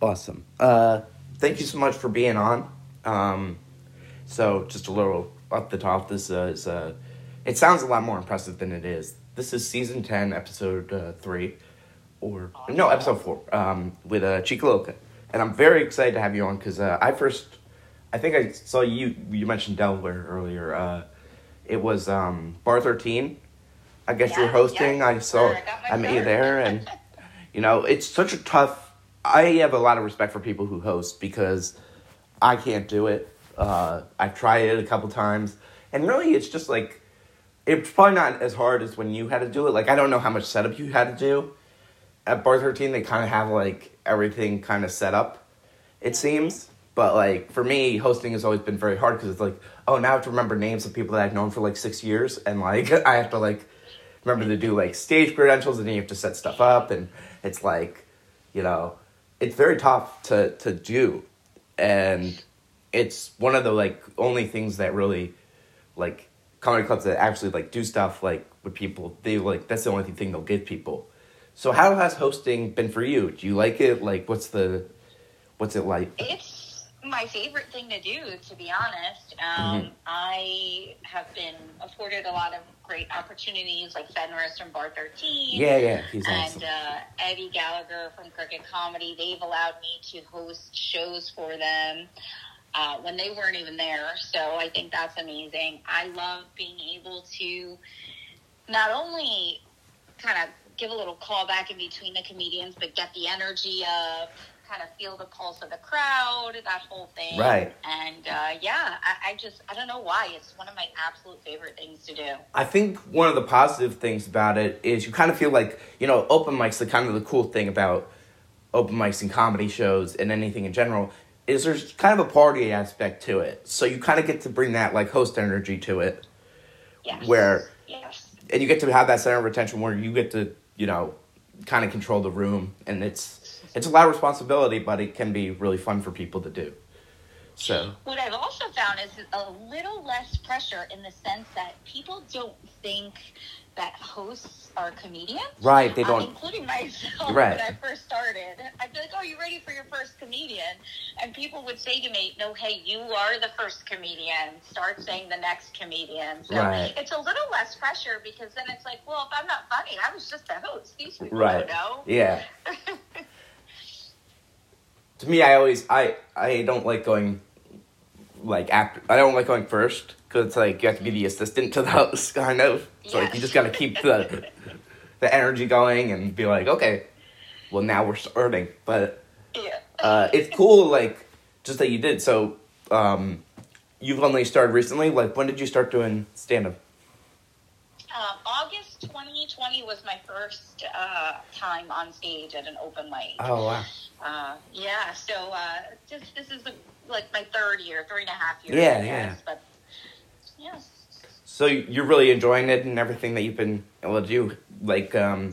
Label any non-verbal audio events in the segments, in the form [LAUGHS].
Awesome. Uh, thank you so much for being on. Um, so just a little up the top. This uh, is uh, it sounds a lot more impressive than it is. This is season ten, episode uh, three, or no, episode four, um, with uh, Chicaloca, and I'm very excited to have you on because uh, I first, I think I saw you. You mentioned Delaware earlier. Uh, it was um, bar thirteen. I guess you were Yeah, hosting. yeah. I saw. I I met you there, and you know it's such a tough. I have a lot of respect for people who host because I can't do it. Uh, I've tried it a couple times, and really, it's just like it's probably not as hard as when you had to do it. Like I don't know how much setup you had to do. At Bar Thirteen, they kind of have like everything kind of set up. It seems, but like for me, hosting has always been very hard because it's like, oh, now I have to remember names of people that I've known for like six years, and like [LAUGHS] I have to like remember to do like stage credentials, and then you have to set stuff up, and it's like, you know, it's very tough to to do, and it's one of the like only things that really like comedy clubs that actually like do stuff like with people they like that's the only thing they'll give people. So how has hosting been for you? Do you like it? Like what's the what's it like? It's my favorite thing to do, to be honest. Um, Mhm. I have been afforded a lot of great opportunities, like Fenris from Bar 13. yeah yeah he's awesome And uh, Eddie Gallagher from Cricket Comedy, they've allowed me to host shows for them uh, when they weren't even there. So I think that's amazing. I love being able to not only kind of give a little call back in between the comedians, but get the energy up, kind of feel the pulse of the crowd, that whole thing. Right. And uh, yeah, I, I just, I don't know why. It's one of my absolute favorite things to do. I think one of the positive things about it is you kind of feel like you know open mics. The kind of the cool thing about open mics and comedy shows and anything in general is there's kind of a party aspect to it. So you kind of get to bring that like host energy to it, Yes. where Yes. and you get to have that center of attention where you get to you know kind of control the room, and it's it's a lot of responsibility, but it can be really fun for people to do. So What I've also found is a little less pressure in the sense that people don't think that hosts are comedians. right, they Uh, don't. including myself Right. when I first started. I'd be like, "Oh, you ready for your first comedian?" And people would say to me, "No, hey, you are the first comedian. Start saying the next comedian." So Right. it's a little less pressure because then it's like, "Well, if I'm not funny, I was just a host. These people Right. don't know." Yeah. [LAUGHS] to me, I always I I don't like going like after. I don't like going first because it's like you have to be the assistant to [LAUGHS] the host, kind of. So like you just got to keep the the energy going and be like, okay, well now we're starting. But yeah. uh, it's cool, like just that you did. So um, you've only started recently. Like when did you start doing stand up? 2020 was my first uh, time on stage at an open mic. Oh wow. Uh, yeah, so uh, just this is the, like my third year, three and a half years. Yeah, yeah. guess, But yeah, So you're really enjoying it and everything that you've been able to do, like um,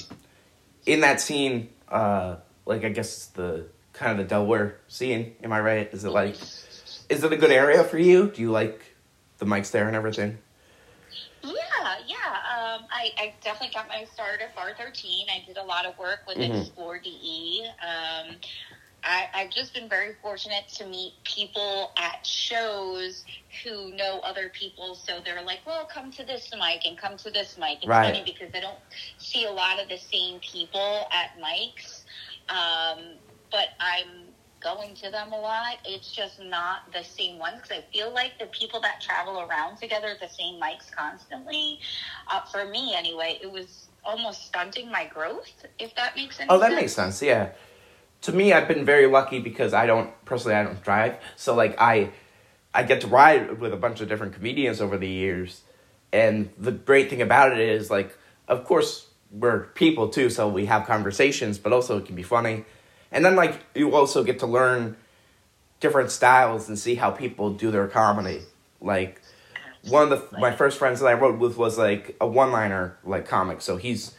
in that scene, uh, like I guess the kind of the Delaware scene. Am I right? Is it like, is it a good area for you? Do you like the mics there and everything? Yeah, yeah. Um, I, I definitely got my start at Bar 13. I did a lot of work with Mhm. Explore DE. Um, I, I've just been very fortunate to meet people at shows who know other people. So they're like, well, come to this mic and come to this mic. It's Right. funny because I don't see a lot of the same people at mics. Um, but I'm going to them a lot. It's just not the same ones because I feel like the people that travel around together at the same mics constantly, uh, for me anyway, it was almost stunting my growth, if that makes any Oh, that makes sense. Yeah. To me, I've been very lucky because I don't personally I don't drive, so like I, I get to ride with a bunch of different comedians over the years, and the great thing about it is like, of course, we're people too, so we have conversations, but also it can be funny, and then like you also get to learn different styles and see how people do their comedy. Like one of the my first friends that I wrote with was like a one liner like comic, so he's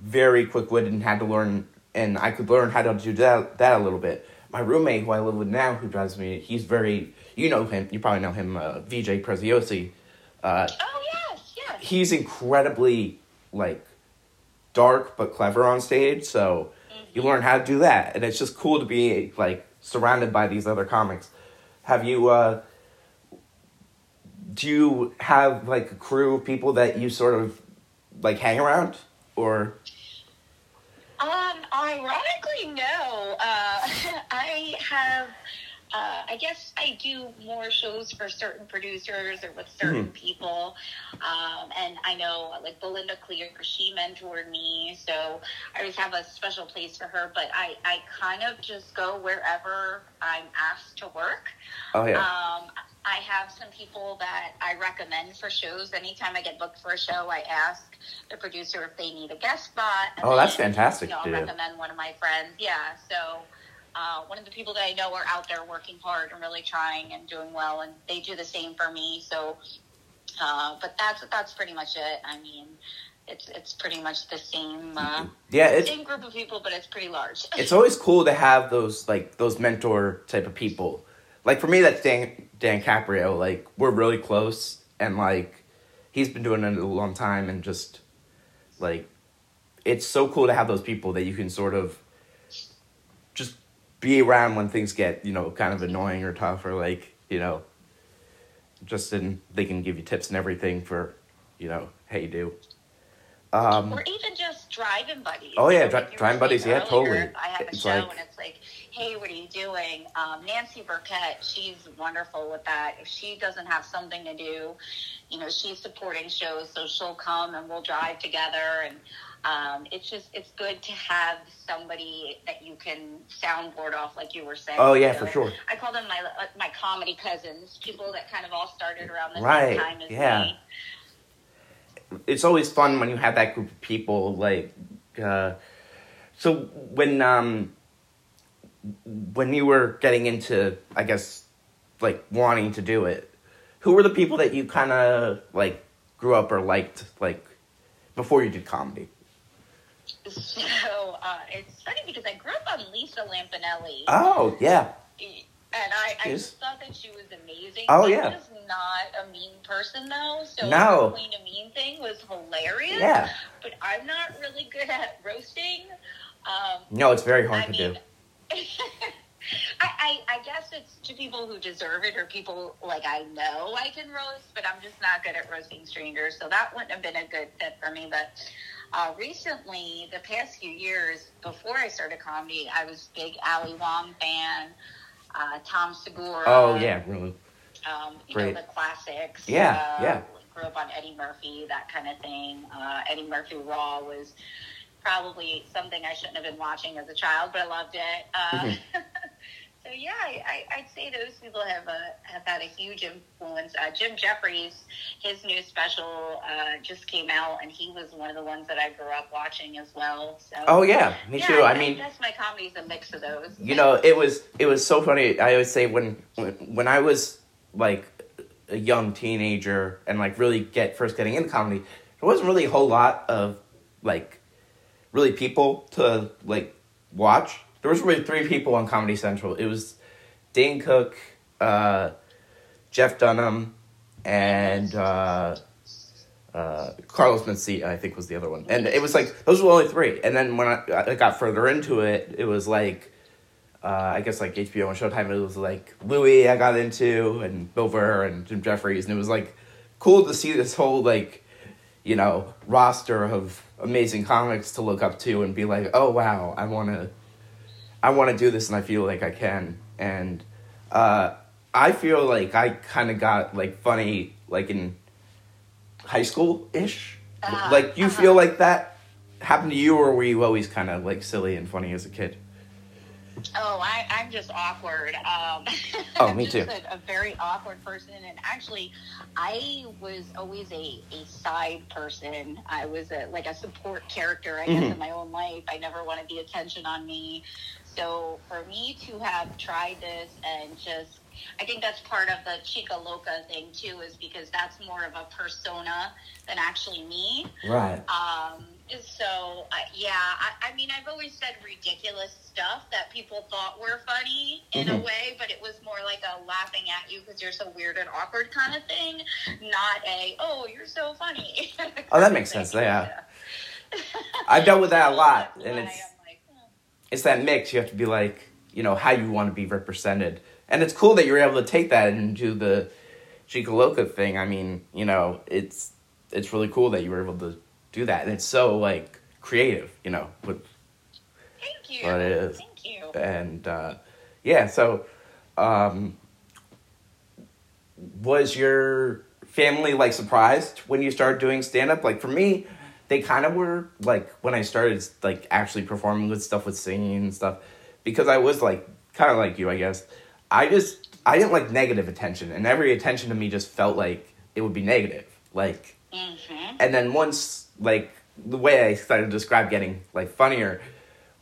very quick witted and had to learn and I could learn how to do that that a little bit. My roommate who I live with now who drives me, he's very you know him, you probably know him, uh, VJ Preziosi. Uh, Oh, yes, yes. he's incredibly like dark but clever on stage, so you learn how to do that, and it's just cool to be like surrounded by these other comics. Have you? uh Do you have like a crew of people that you sort of like hang around, or? Um, ironically, no. Uh, [LAUGHS] I have. Uh, I guess I do more shows for certain producers or with certain Mhm. people. Um, and I know, like, Belinda Clear, she mentored me. So I always have a special place for her. But I, I kind of just go wherever I'm asked to work. Oh yeah. Um, I have some people that I recommend for shows. Anytime I get booked for a show, I ask the producer if they need a guest spot. oh, that's then, fantastic You know, I'll recommend one of my friends. Yeah, so uh, one of the people that I know are out there working hard and really trying and doing well, and they do the same for me. So, uh, but that's that's pretty much it. I mean, it's it's pretty much the same uh, Yeah, it's same group of people, but it's pretty large. [LAUGHS] it's always cool to have those like those mentor type of people. Like for me, that's Dan Dan Caprio. Like we're really close, and like he's been doing it a long time, and just like it's so cool to have those people that you can sort of be around when things get you know kind of annoying or tough, or like you know just in they can give you tips and everything for you know how you do. Um, or even just driving buddies. Oh, yeah, dri- driving buddies, saying yeah, totally. I have a It's show like- and it's like, hey, what are you doing? Um, Nancy Burkett, she's wonderful with that. If she doesn't have something to do, you know, she's supporting shows, so she'll come and we'll drive together. And um, it's just, it's good to have somebody that you can soundboard off, like you were saying. Oh, yeah, So for sure. I call them my uh, my comedy cousins, people that kind of all started around the Right, same time as yeah. me. it's always fun when you have that group of people like uh so when um when you were getting into i guess like wanting to do it who were the people that you kind of like grew up or liked like before you did comedy So uh, it's funny because I grew up on Lisa Lampanelli, oh yeah and I, I just thought that she was amazing. Oh, I'm yeah. just not a mean person though, so No. the Queen of Mean thing was hilarious. yeah but I'm not really good at roasting. Um, no it's very hard I to mean, do [LAUGHS] I, I, I guess it's to people who deserve it or people like I know I can roast, but I'm just not good at roasting strangers. So that wouldn't have been a good fit for me. But uh, recently, the past few years, before I started comedy, I was big Ali Wong fan, uh, Tom Segura. oh yeah really Um, you Great. know, the classics. Yeah, uh, yeah. Grew up on Eddie Murphy, that kind of thing. Uh, Eddie Murphy Raw was probably something I shouldn't have been watching as a child, but I loved it. Uh, Mhm. [LAUGHS] so yeah, I, I, I'd say those people have uh, have had a huge influence. Uh, Jim Jeffries, his new special uh, just came out, and he was one of the ones that I grew up watching as well. So oh yeah me yeah, too i mean that's my comedy's a mix of those. you know it was it was so funny i always say when when, when i was like a young teenager and like really get first getting into comedy there wasn't really a whole lot of like really people to like watch there was really three people on comedy central it was dane cook uh jeff dunham and uh uh, Carlos Mencia, I think, was the other one, and it was like those were the only three. And then when I, I got further into it, it was like uh, I guess like HBO and Showtime. It was like Louis I got into, and Bill Burr and Jim Jeffries, and it was like cool to see this whole like you know roster of amazing comics to look up to and be like, oh wow, I want to, I want to do this, and I feel like I can, and uh, I feel like I kind of got like funny like in high school ish. Uh-huh, Like you uh-huh. feel like that happened to you, or were you always kind of like silly and funny as a kid? Oh, I, I'm just awkward. Um, [LAUGHS] Oh, me too. A, a very awkward person, and actually, I was always a, a side person. I was a, like a support character, I guess, Mhm. in my own life. I never wanted the attention on me. So for me to have tried this and just, I think that's part of the Chica Loca thing too, is because that's more of a persona than actually me. Right. Um, so uh, yeah, I, I mean, I've always said ridiculous stuff that people thought were funny in a Mhm. way, but it was more like a laughing at you because you're so weird and awkward kind of thing, not a oh you're so funny. [LAUGHS] Oh, that makes sense, yeah. [LAUGHS] I've dealt with that a lot, and it's-. It's that mix. You have to be like, you know, how you want to be represented, and it's cool that you're able to take that and do the Chicoloca thing. I mean, you know, it's it's really cool that you were able to do that, and it's so like creative, you know, with Thank you. what it is. Thank you. and uh, yeah, so um, was your family like surprised when you started doing stand up? Like for me, they kind of were like when I started like actually performing with stuff with singing and stuff because I was like kind of like you, I guess. I just I didn't like negative attention, and every attention to me just felt like it would be negative. Like hmm and then once like the way I started to describe getting like funnier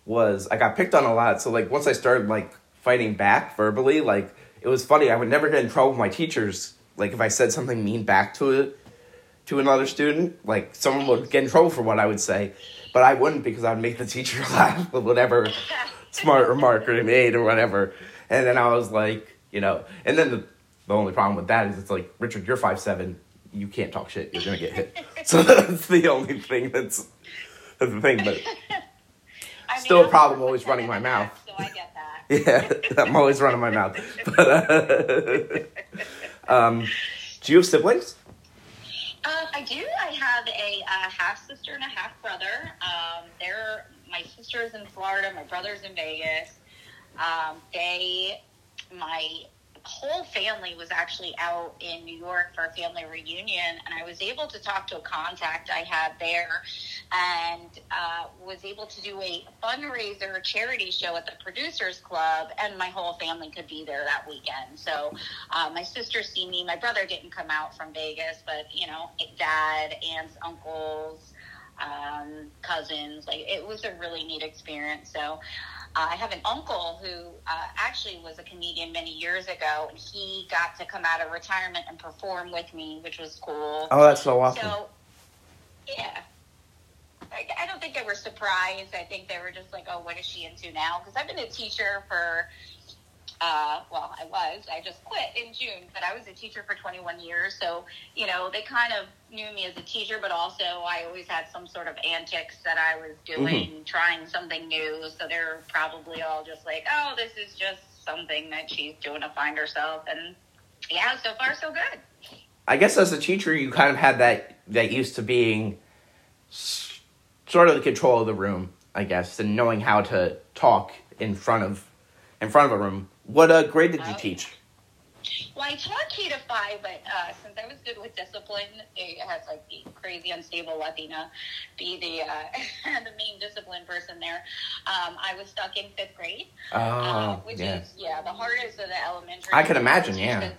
was I got picked on a lot. So like once I started like fighting back verbally, like it was funny. I would never get in trouble with my teachers. Like if I said something mean back to it to another student, like someone would get in trouble for what I would say, but I wouldn't because I would make the teacher [LAUGHS] laugh with whatever [LAUGHS] smart remark I made or whatever. And then I was like, you know, and then the the only problem with that is it's like Richard, you're five seven, you can't talk shit, you're gonna get hit. [LAUGHS] so that's the only thing that's that's the thing. But I mean, Still a problem always running my mouth. So I get that. yeah, I'm always running my mouth. But uh, um, do you have siblings? Um, I do. I have a uh, half sister and a half brother. Um, they're my sister's in Florida. My brother's in Vegas. Um, they, my whole family was actually out in New York for a family reunion, and I was able to talk to a contact I had there, and uh, was able to do a fundraiser charity show at the Producers Club, and my whole family could be there that weekend. So uh, my sister see me. My brother didn't come out from Vegas, but you know, dad, aunts, uncles, um, cousins. Like it was a really neat experience. So uh, I have an uncle who uh, actually was a comedian many years ago, and he got to come out of retirement and perform with me, which was cool. Oh, that's so awesome. So, yeah. I, I don't think they were surprised. I think they were just like, oh, what is she into now? Because I've been a teacher for, uh, well, I was. I just quit in June, but I was a teacher for 21 years. So, you know, they kind of knew me as a teacher, but also I always had some sort of antics that I was doing, trying something new. So they're probably all just like, oh, this is just something that she's doing to find herself. And yeah, so far, so good. I guess as a teacher, you kind of had that that used to being sort of the control of the room, I guess, and knowing how to talk in front of in front of a room. What uh, grade did you teach? Well, I taught K to five, but uh, since I was good with discipline, it has like the crazy unstable Latina be the uh, [LAUGHS] the main discipline person there. Um, I was stuck in fifth grade, uh, Oh, which yeah. is yeah the hardest of the elementary. I can imagine, yeah.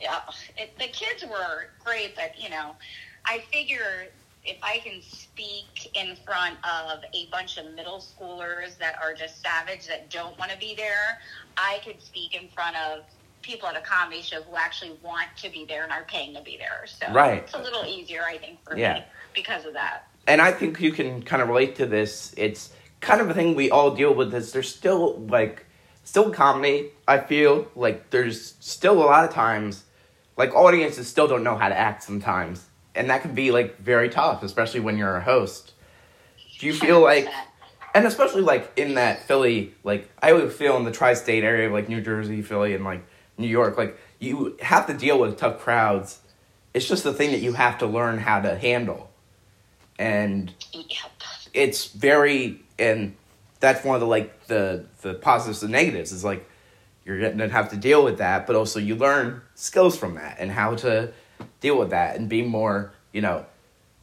yeah, it, the kids were great, but you know, I figure if I can speak in front of a bunch of middle schoolers that are just savage that don't want to be there, I could speak in front of people at a comedy show who actually want to be there and are paying to be there. So Right. it's a little easier, I think, for Yeah. me because of that. and I think you can kind of relate to this. It's kind of a thing we all deal with. Is there's still like still comedy. I feel like there's still a lot of times like audiences still don't know how to act sometimes, and that can be like very tough, especially when you're a host. Do you feel like, and especially like in that Philly, like I would feel in the tri-state area, like New Jersey, Philly, and like New York, like you have to deal with tough crowds. It's just the thing that you have to learn how to handle and Yep. it's very and that's one of the like the the positives and negatives is like you're gonna have to deal with that but also you learn skills from that and how to deal with that and be more you know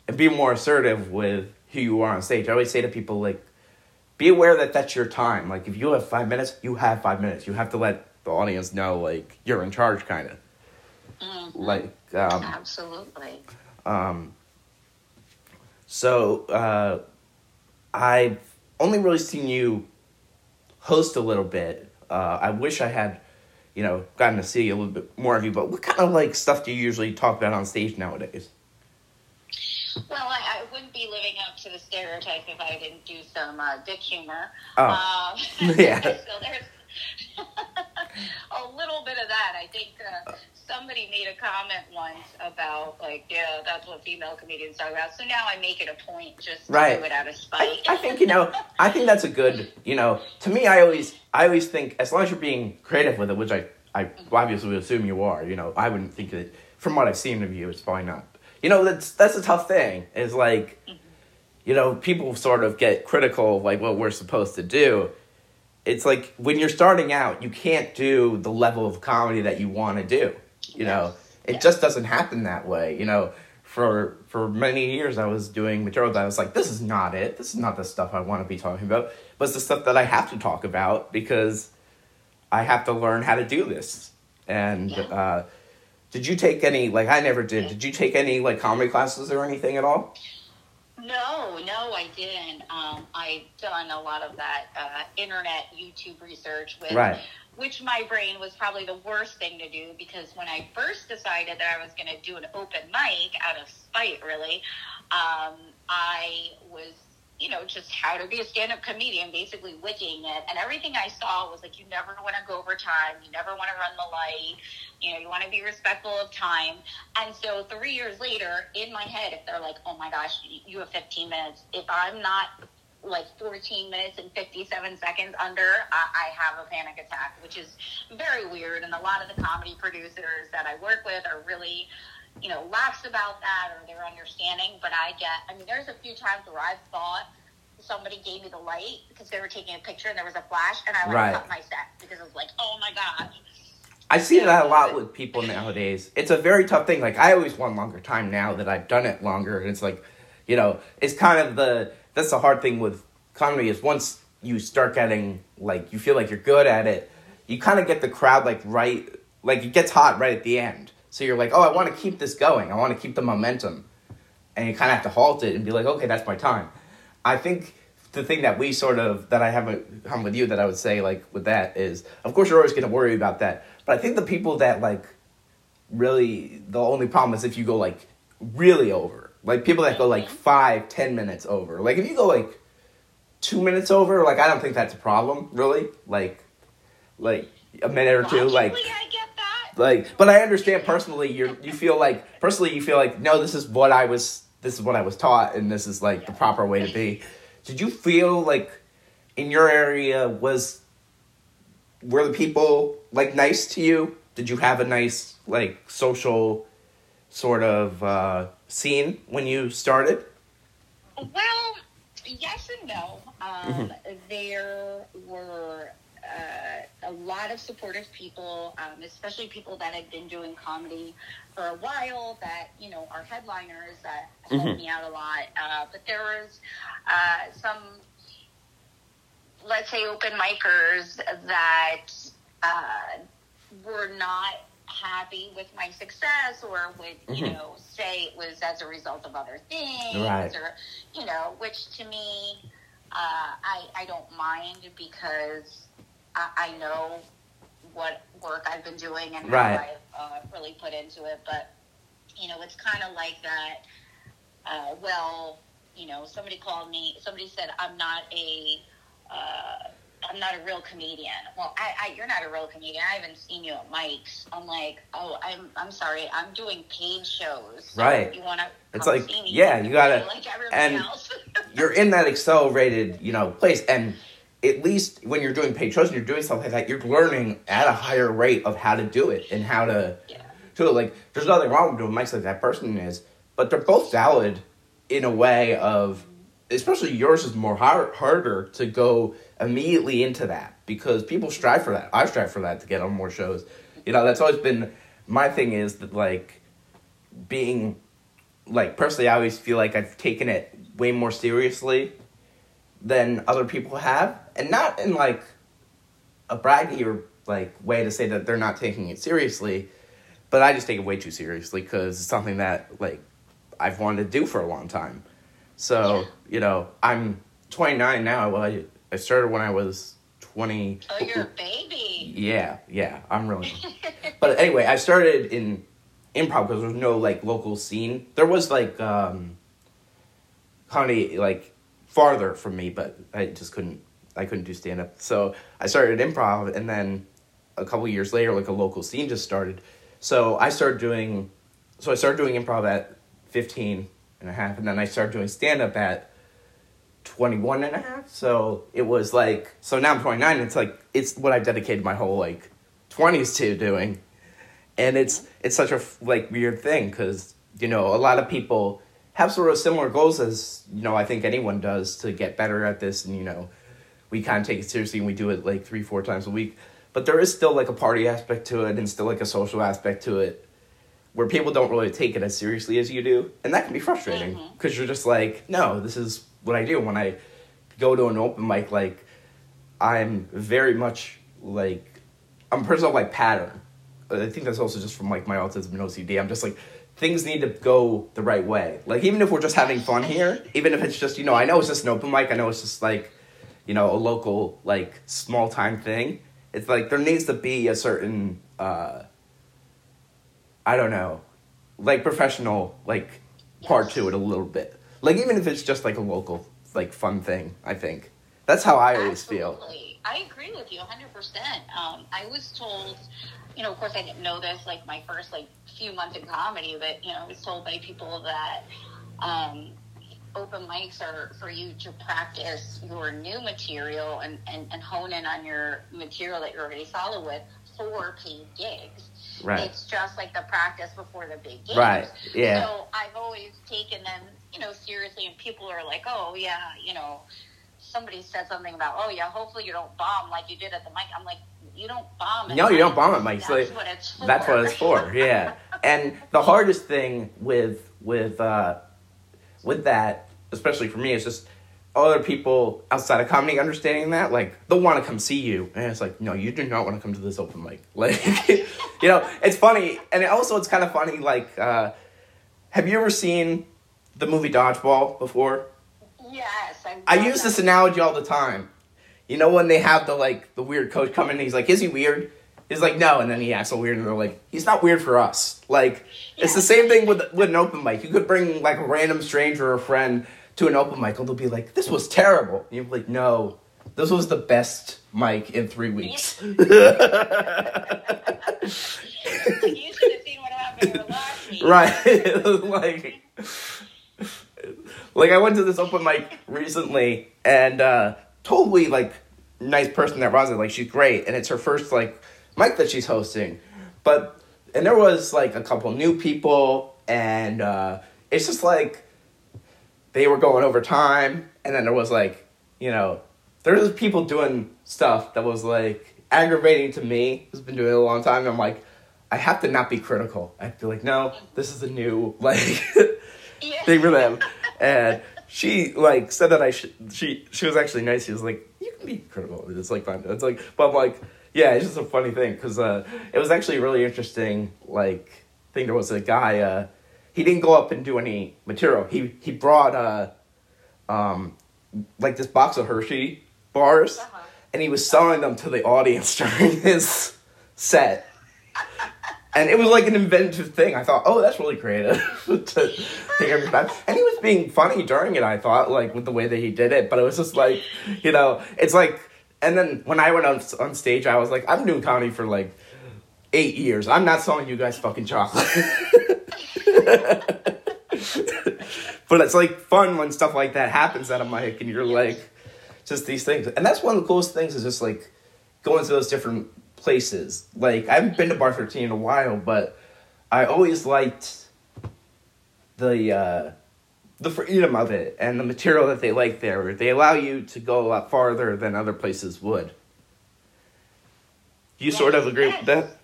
and be more assertive with who you are on stage i always say to people like be aware that that's your time like if you have five minutes you have five minutes you have to let the audience know like you're in charge kind of Mhm. like um Absolutely. um, so uh, I've only really seen you host a little bit. Uh, I wish I had, you know, gotten to see a little bit more of you. But what kind of like stuff do you usually talk about on stage nowadays? Well, I, I wouldn't be living up to the stereotype if I didn't do some uh, dick humor. Oh. Um, [LAUGHS] Yeah. [LAUGHS] so there's [LAUGHS] a little bit of that. I think uh, somebody made a comment once about like, yeah, that's what female comedians talk about. So now I make it a point just to Right. do it out of spite. I think you know. I think that's a good. You know, to me, I always, I always think as long as you're being creative with it, which I, I obviously would assume you are. You know, I wouldn't think that from what I've seen of you, it's probably not. You know, that's that's a tough thing. Is like, mm-hmm. you know, people sort of get critical of like what we're supposed to do. It's like when you're starting out, you can't do the level of comedy that you want to do. You know, it Yes. just doesn't happen that way. You know, for for many years I was doing material that I was like, this is not it. This is not the stuff I want to be talking about. But it's the stuff that I have to talk about because I have to learn how to do this. And Yeah. uh, did you take any like I never did? Did you take any like comedy classes or anything at all? No, no, I didn't. Um, I've done a lot of that uh, internet YouTube research with, Right. Which my brain was probably the worst thing to do because when I first decided that I was going to do an open mic out of spite, really, um, I was, you know, just how to be a stand-up comedian, basically wicking it, and everything I saw was like, you never want to go over time, you never want to run the light, you know, you want to be respectful of time. And so three years later, in my head, if they're like, oh my gosh, you have 15 minutes, if I'm not like 14 minutes and 57 seconds under, I, I have a panic attack, which is very weird. And a lot of the comedy producers that I work with are really, you know, lax about that or they're understanding. But I get, I mean, there's a few times where I've thought, Somebody gave me the light because they were taking a picture and there was a flash, and I like Right. cut my set because I was like, "Oh my god. I see that a lot with people nowadays. It's a very tough thing. Like I always want longer time now that I've done it longer, and it's like, you know, it's kind of the that's the hard thing with comedy is once you start getting like you feel like you're good at it, you kind of get the crowd like right, like it gets hot right at the end. So you're like, oh, I want to keep this going. I want to keep the momentum, and you kind of have to halt it and be like, okay, that's my time. I think the thing that we sort of that I haven't come with you that I would say like with that is, of course, you're always going to worry about that. But I think the people that like really the only problem is if you go like really over, like people that go like five, ten minutes over. Like if you go like two minutes over, like I don't think that's a problem really. Like, like a minute or two, like I get that. like but i understand personally you you feel like personally you feel like no this is what i was this is what i was taught and this is like the proper way to be did you feel like in your area was were the people like nice to you did you have a nice like social sort of uh scene when you started Well, yes and no. Um, Mm-hmm. There were uh, a lot of supportive people, um, especially people that had been doing comedy for a while that, you know, are headliners that helped Mhm. me out a lot. Uh, but there was uh, some, let's say, open micers that uh, were not happy with my success or would, you Mhm. know, say it was as a result of other things Right. or, you know, which to me, uh, I, I don't mind because I, I know what work I've been doing and Right. how I've uh, really put into it. But, you know, it's kind of like that, uh, well, you know, somebody called me, somebody said, I'm not a, uh, I'm not a real comedian. Well, I, I, you're not a real comedian. I haven't seen you at mics. I'm like, oh, I'm, I'm sorry. I'm doing paid shows. So Right. You want to? It's like, yeah, you gotta- like and else. [LAUGHS] you're in that accelerated, you know, place, and at least when you're doing paid shows and you're doing stuff like that, you're learning at a higher rate of how to do it and how to yeah. do it. Like, there's nothing wrong with doing mics like that person is, but they're both valid in a way of, especially yours is more hard, harder to go immediately into that because people strive for that. I strive for that to get on more shows. You know, that's always been my thing is that like being like personally, I always feel like I've taken it way more seriously than other people have, and not in like a braggy or like way to say that they're not taking it seriously, but I just take it way too seriously because it's something that like I've wanted to do for a long time. So Yeah. you know, I'm 29 now. Well, I started when I was 20. Oh, you're a baby. Yeah, yeah, I'm really. [LAUGHS] but anyway, I started in improv because there was no like local scene. There was like um, comedy like farther from me, but I just couldn't. I couldn't do stand up, so I started improv, and then a couple years later, like a local scene just started. So I started doing, so I started doing improv at 15 and a half, and then I started doing stand up at 21 and a half. So it was like, so now I'm 29, it's like, it's what I've dedicated my whole like 20s to doing. And it's, it's such a like weird thing because, you know, a lot of people have sort of similar goals as, you know, I think anyone does to get better at this and, you know, we kind of take it seriously and we do it like three, four times a week. But there is still like a party aspect to it and still like a social aspect to it where people don't really take it as seriously as you do. And that can be frustrating mm-hmm. because you're just like, no, this is what I do. When I go to an open mic, like, I'm very much like, I'm a person of like pattern. I think that's also just from like my autism and OCD. I'm just like, things need to go the right way. Like, even if we're just having fun here, even if it's just, you know, I know it's just an open mic, I know it's just like, you know, a local, like, small time thing. It's like there needs to be a certain, uh, I don't know, like professional, like, part to it a little bit. Like, even if it's just like a local, like, fun thing, I think. That's how I always feel. I agree with you 100%. Um, I was told, you know, of course I didn't know this like my first like few months in comedy, but, you know, I was told by people that um, open mics are for you to practice your new material and, and, and hone in on your material that you're already solid with for paid gigs. Right. It's just like the practice before the big games. Right, yeah. So I've always taken them, you know, seriously, and people are like, oh, yeah, you know, somebody said something about, oh, yeah, hopefully you don't bomb like you did at the mic. I'm like, you don't bomb. at No, you don't bomb at mics. That's what it's for. That's what it's for. Yeah. and the hardest thing with with uh, with that, especially for me, is just other people outside of comedy understanding that. Like they'll want to come see you, and it's like, no, you do not want to come to this open mic. [LAUGHS] Like, you know, it's funny, and also it's kind of funny. Like, uh, have you ever seen the movie Dodgeball before? yes. I use this analogy all the time. You know when they have the like the weird coach come in and he's like, Is he weird? He's like, No, and then he acts all weird and they're like, He's not weird for us. Like it's the same thing with with an open mic. You could bring like a random stranger or a friend to an open mic and they'll be like, This was terrible. And you're like, No, this was the best mic in three weeks. [LAUGHS] you should [LAUGHS] [LAUGHS] like i went to this open mic recently and uh totally like nice person that runs it. Like she's great and it's her first like mic that she's hosting. But and there was like a couple new people and uh it's just like they were going over time and then there was like you know there was people doing stuff that was like aggravating to me. Who's been doing it a long time and i'm like i have to not be critical. I have to be like no this is a new [LAUGHS] like thing for them and she like said that i should she she was actually nice. She was like you can be critical it's like fine. It's like but I'm like yeah it's just a funny thing because uh it was actually really interesting like thing. There was a guy uh he didn't go up and do any material. He he brought uh um like this box of hershey bars Uh-huh. and he was selling them to the audience [LAUGHS] during his set and it was like an inventive thing. I thought, oh, that's really creative [LAUGHS] to take every time. And he was being funny during it. I thought, like with the way that he did it. But it was just like, you know, it's like. And then when I went on on stage, I was like, I'm doing comedy for like eight years. I'm not selling you guys fucking chocolate. [LAUGHS] but it's like fun when stuff like that happens at a mic, and you're like, just these things. And that's one of the coolest things is just like going to those different places. Like I haven't been to Bar 13 in a while, but I always liked the uh, the freedom of it and the material that they like there. They allow you to go a lot farther than other places would. You sort of agree with that?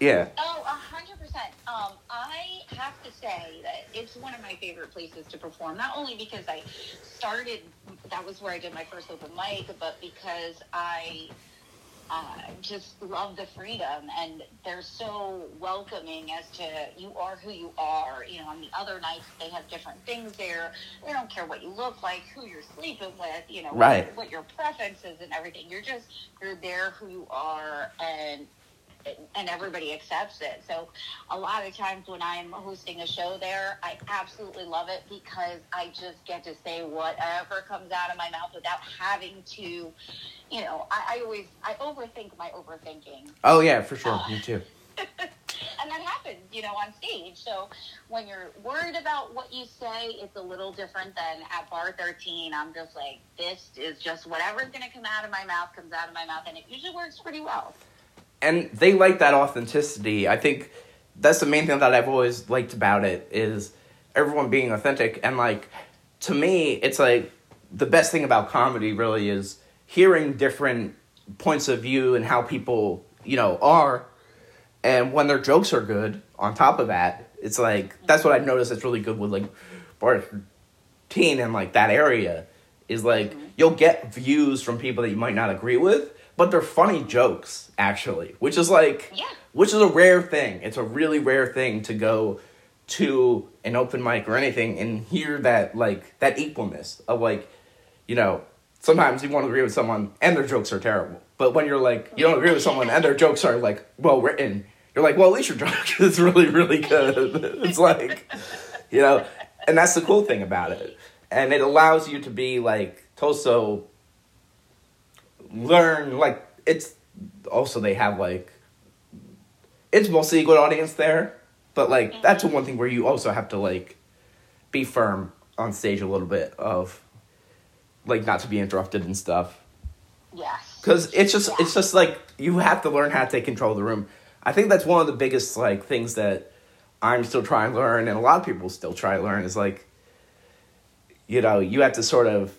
Yeah. Oh, a hundred percent. Um, I have to say that it's one of my favorite places to perform. Not only because I started, that was where I did my first open mic, but because I uh, just love the freedom and they're so welcoming as to you are who you are. You know, on the other nights they have different things there. They don't care what you look like, who you're sleeping with, you know, Right. what, what your preference is and everything. You're just you're there who you are and and everybody accepts it. So a lot of times when I'm hosting a show there, I absolutely love it because I just get to say whatever comes out of my mouth without having to, you know, I, I always I overthink my overthinking. Oh yeah, for sure. Uh, Me too. [LAUGHS] and that happens you know, on stage. So when you're worried about what you say, it's a little different than at bar 13. I'm just like, this is just whatever's going to come out of my mouth comes out of my mouth, and it usually works pretty well. And they like that authenticity. I think that's the main thing that I've always liked about it is everyone being authentic and like to me it's like the best thing about comedy really is hearing different points of view and how people, you know, are and when their jokes are good on top of that, it's like that's what I've noticed that's really good with like bar teen and like that area is like mm-hmm. you'll get views from people that you might not agree with, but they're funny jokes actually, which is like yeah. which is a rare thing. It's a really rare thing to go to an open mic or anything and hear that like that equalness of like you know sometimes you want to agree with someone and their jokes are terrible but when you're like you don't agree with someone and their jokes are like well written you're like well at least your joke [LAUGHS] is really really good it's like you know and that's the cool thing about it and it allows you to be like also learn like it's also they have like it's mostly a good audience there but like mm-hmm. that's one thing where you also have to like be firm on stage a little bit of like not to be interrupted and stuff. Yes. Because it's just yeah. it's just like you have to learn how to take control of the room. I think that's one of the biggest like things that I'm still trying to learn, and a lot of people still try to learn is like, you know, you have to sort of,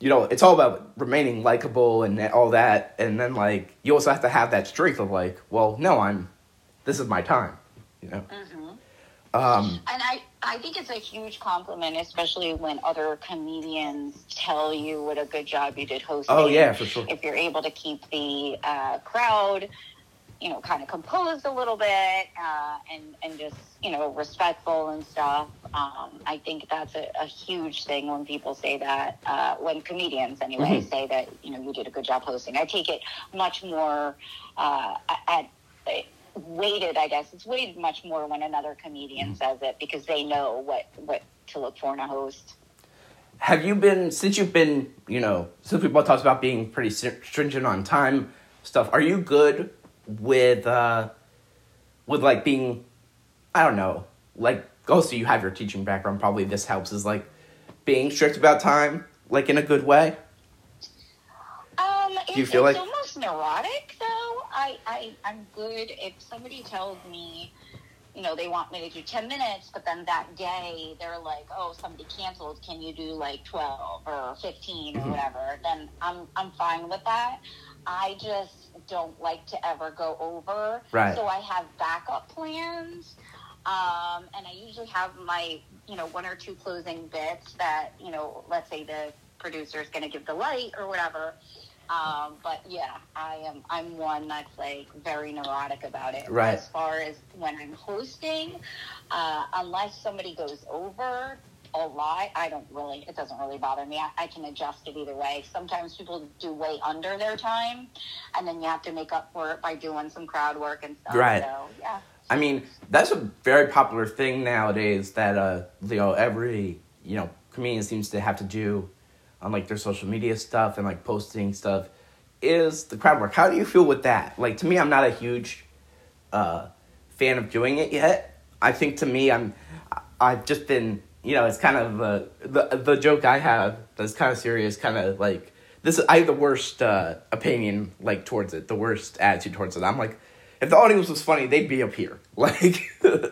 you know, it's all about remaining likable and all that, and then like you also have to have that strength of like, well, no, I'm this is my time, you know. Mm-hmm. Um, and I, I think it's a huge compliment, especially when other comedians tell you what a good job you did hosting. Oh yeah, for sure. If you're able to keep the uh, crowd, you know, kind of composed a little bit, uh, and and just you know respectful and stuff. Um, I think that's a, a, huge thing when people say that. Uh, when comedians, anyway, mm-hmm. say that you know you did a good job hosting. I take it much more uh, at weighted, I guess. It's weighted much more when another comedian mm-hmm. says it because they know what, what to look for in a host. Have you been, since you've been, you know, since we both talked about being pretty stringent on time stuff, are you good with, uh, with like being, I don't know, like, also you have your teaching background, probably this helps, is like being strict about time, like in a good way? Um, Do you feel like It's almost neurotic though. I, I I'm good if somebody tells me, you know, they want me to do ten minutes, but then that day they're like, oh, somebody canceled. Can you do like twelve or 15 or mm-hmm. whatever? Then I'm I'm fine with that. I just don't like to ever go over. Right. So I have backup plans. Um, and I usually have my, you know, one or two closing bits that, you know, let's say the producer is going to give the light or whatever. Um, but yeah, I am. I'm one that's like very neurotic about it. Right. As far as when I'm hosting, uh, unless somebody goes over a lot, I don't really. It doesn't really bother me. I, I can adjust it either way. Sometimes people do way under their time, and then you have to make up for it by doing some crowd work and stuff. Right. So yeah. I mean, that's a very popular thing nowadays that uh, you know every you know comedian seems to have to do on like their social media stuff and like posting stuff is the crowd work. How do you feel with that? Like to me, I'm not a huge uh, fan of doing it yet. I think to me, I'm I've just been you know it's kind of uh, the the joke I have that's kind of serious, kind of like this. I have the worst uh, opinion like towards it, the worst attitude towards it. I'm like, if the audience was funny, they'd be up here, [LAUGHS] like you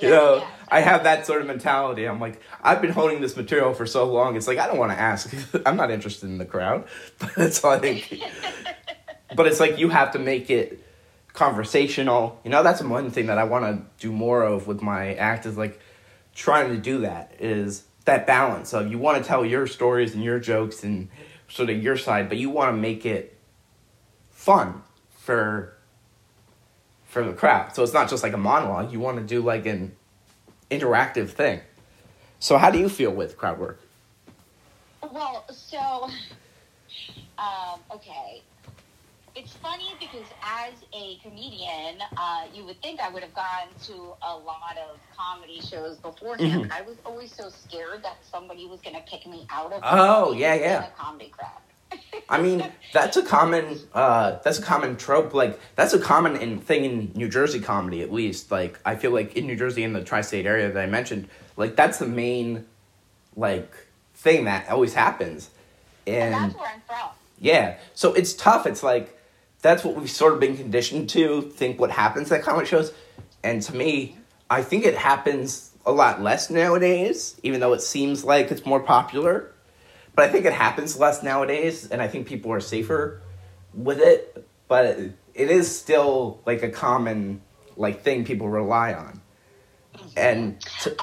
yeah, know. Yeah I have that sort of mentality. I'm like, I've been holding this material for so long. It's like I don't want to ask. [LAUGHS] I'm not interested in the crowd, [LAUGHS] but it's like, but it's like you have to make it conversational. You know, that's one thing that I want to do more of with my act is like trying to do that is that balance of you want to tell your stories and your jokes and sort of your side, but you want to make it fun for for the crowd. So it's not just like a monologue. You want to do like an interactive thing. So, how do you feel with crowd work? Well, so, um, okay. It's funny because as a comedian, uh, you would think I would have gone to a lot of comedy shows beforehand. Mm-hmm. I was always so scared that somebody was going to pick me out of oh yeah yeah comedy crowd. I mean, that's a [LAUGHS] common uh that's a common trope. Like that's a common in, thing in New Jersey comedy at least. Like I feel like in New Jersey in the tri-state area that I mentioned, like that's the main like thing that always happens. And And that's where I'm from. yeah, so it's tough. It's like that's what we've sort of been conditioned to think what happens at comic shows. And to me, I think it happens a lot less nowadays, even though it seems like it's more popular. But I think it happens less nowadays, and I think people are safer with it. But it is still like a common like thing people rely on. And to,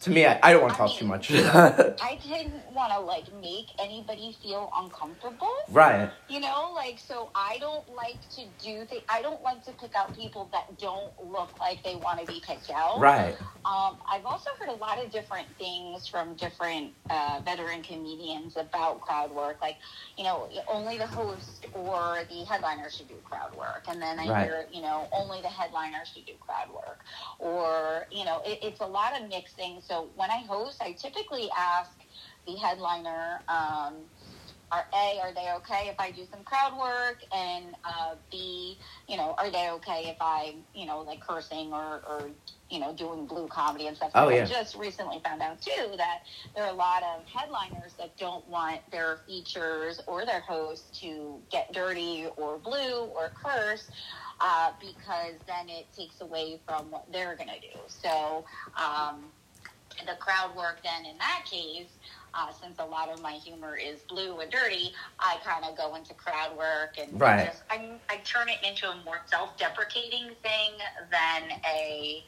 to me, I, I don't want to talk too much. I [LAUGHS] didn't want to like make anybody feel uncomfortable. right. You know, like so I don't like to do things. I don't like to pick out people that don't look like they want to be picked out. Right. Um, I've also heard a lot of different things from different uh, veteran comedians about crowd work. Like, you know, only the host or the headliner should do crowd work, and then I Right. hear, you know, only the headliner should do crowd work, or you know, it, it's a lot of mixing. So when I host, I typically ask the headliner. Um, are A, are they okay if I do some crowd work? And uh, B, you know, are they okay if I, you know, like cursing or, or you know, doing blue comedy and stuff? Oh, I yeah. just recently found out, too, that there are a lot of headliners that don't want their features or their hosts to get dirty or blue or curse. Uh, because then it takes away from what they're going to do. So, um, the crowd work then in that case, uh, since a lot of my humor is blue and dirty, I kind of go into crowd work and Right. just I, I turn it into a more self-deprecating thing than a,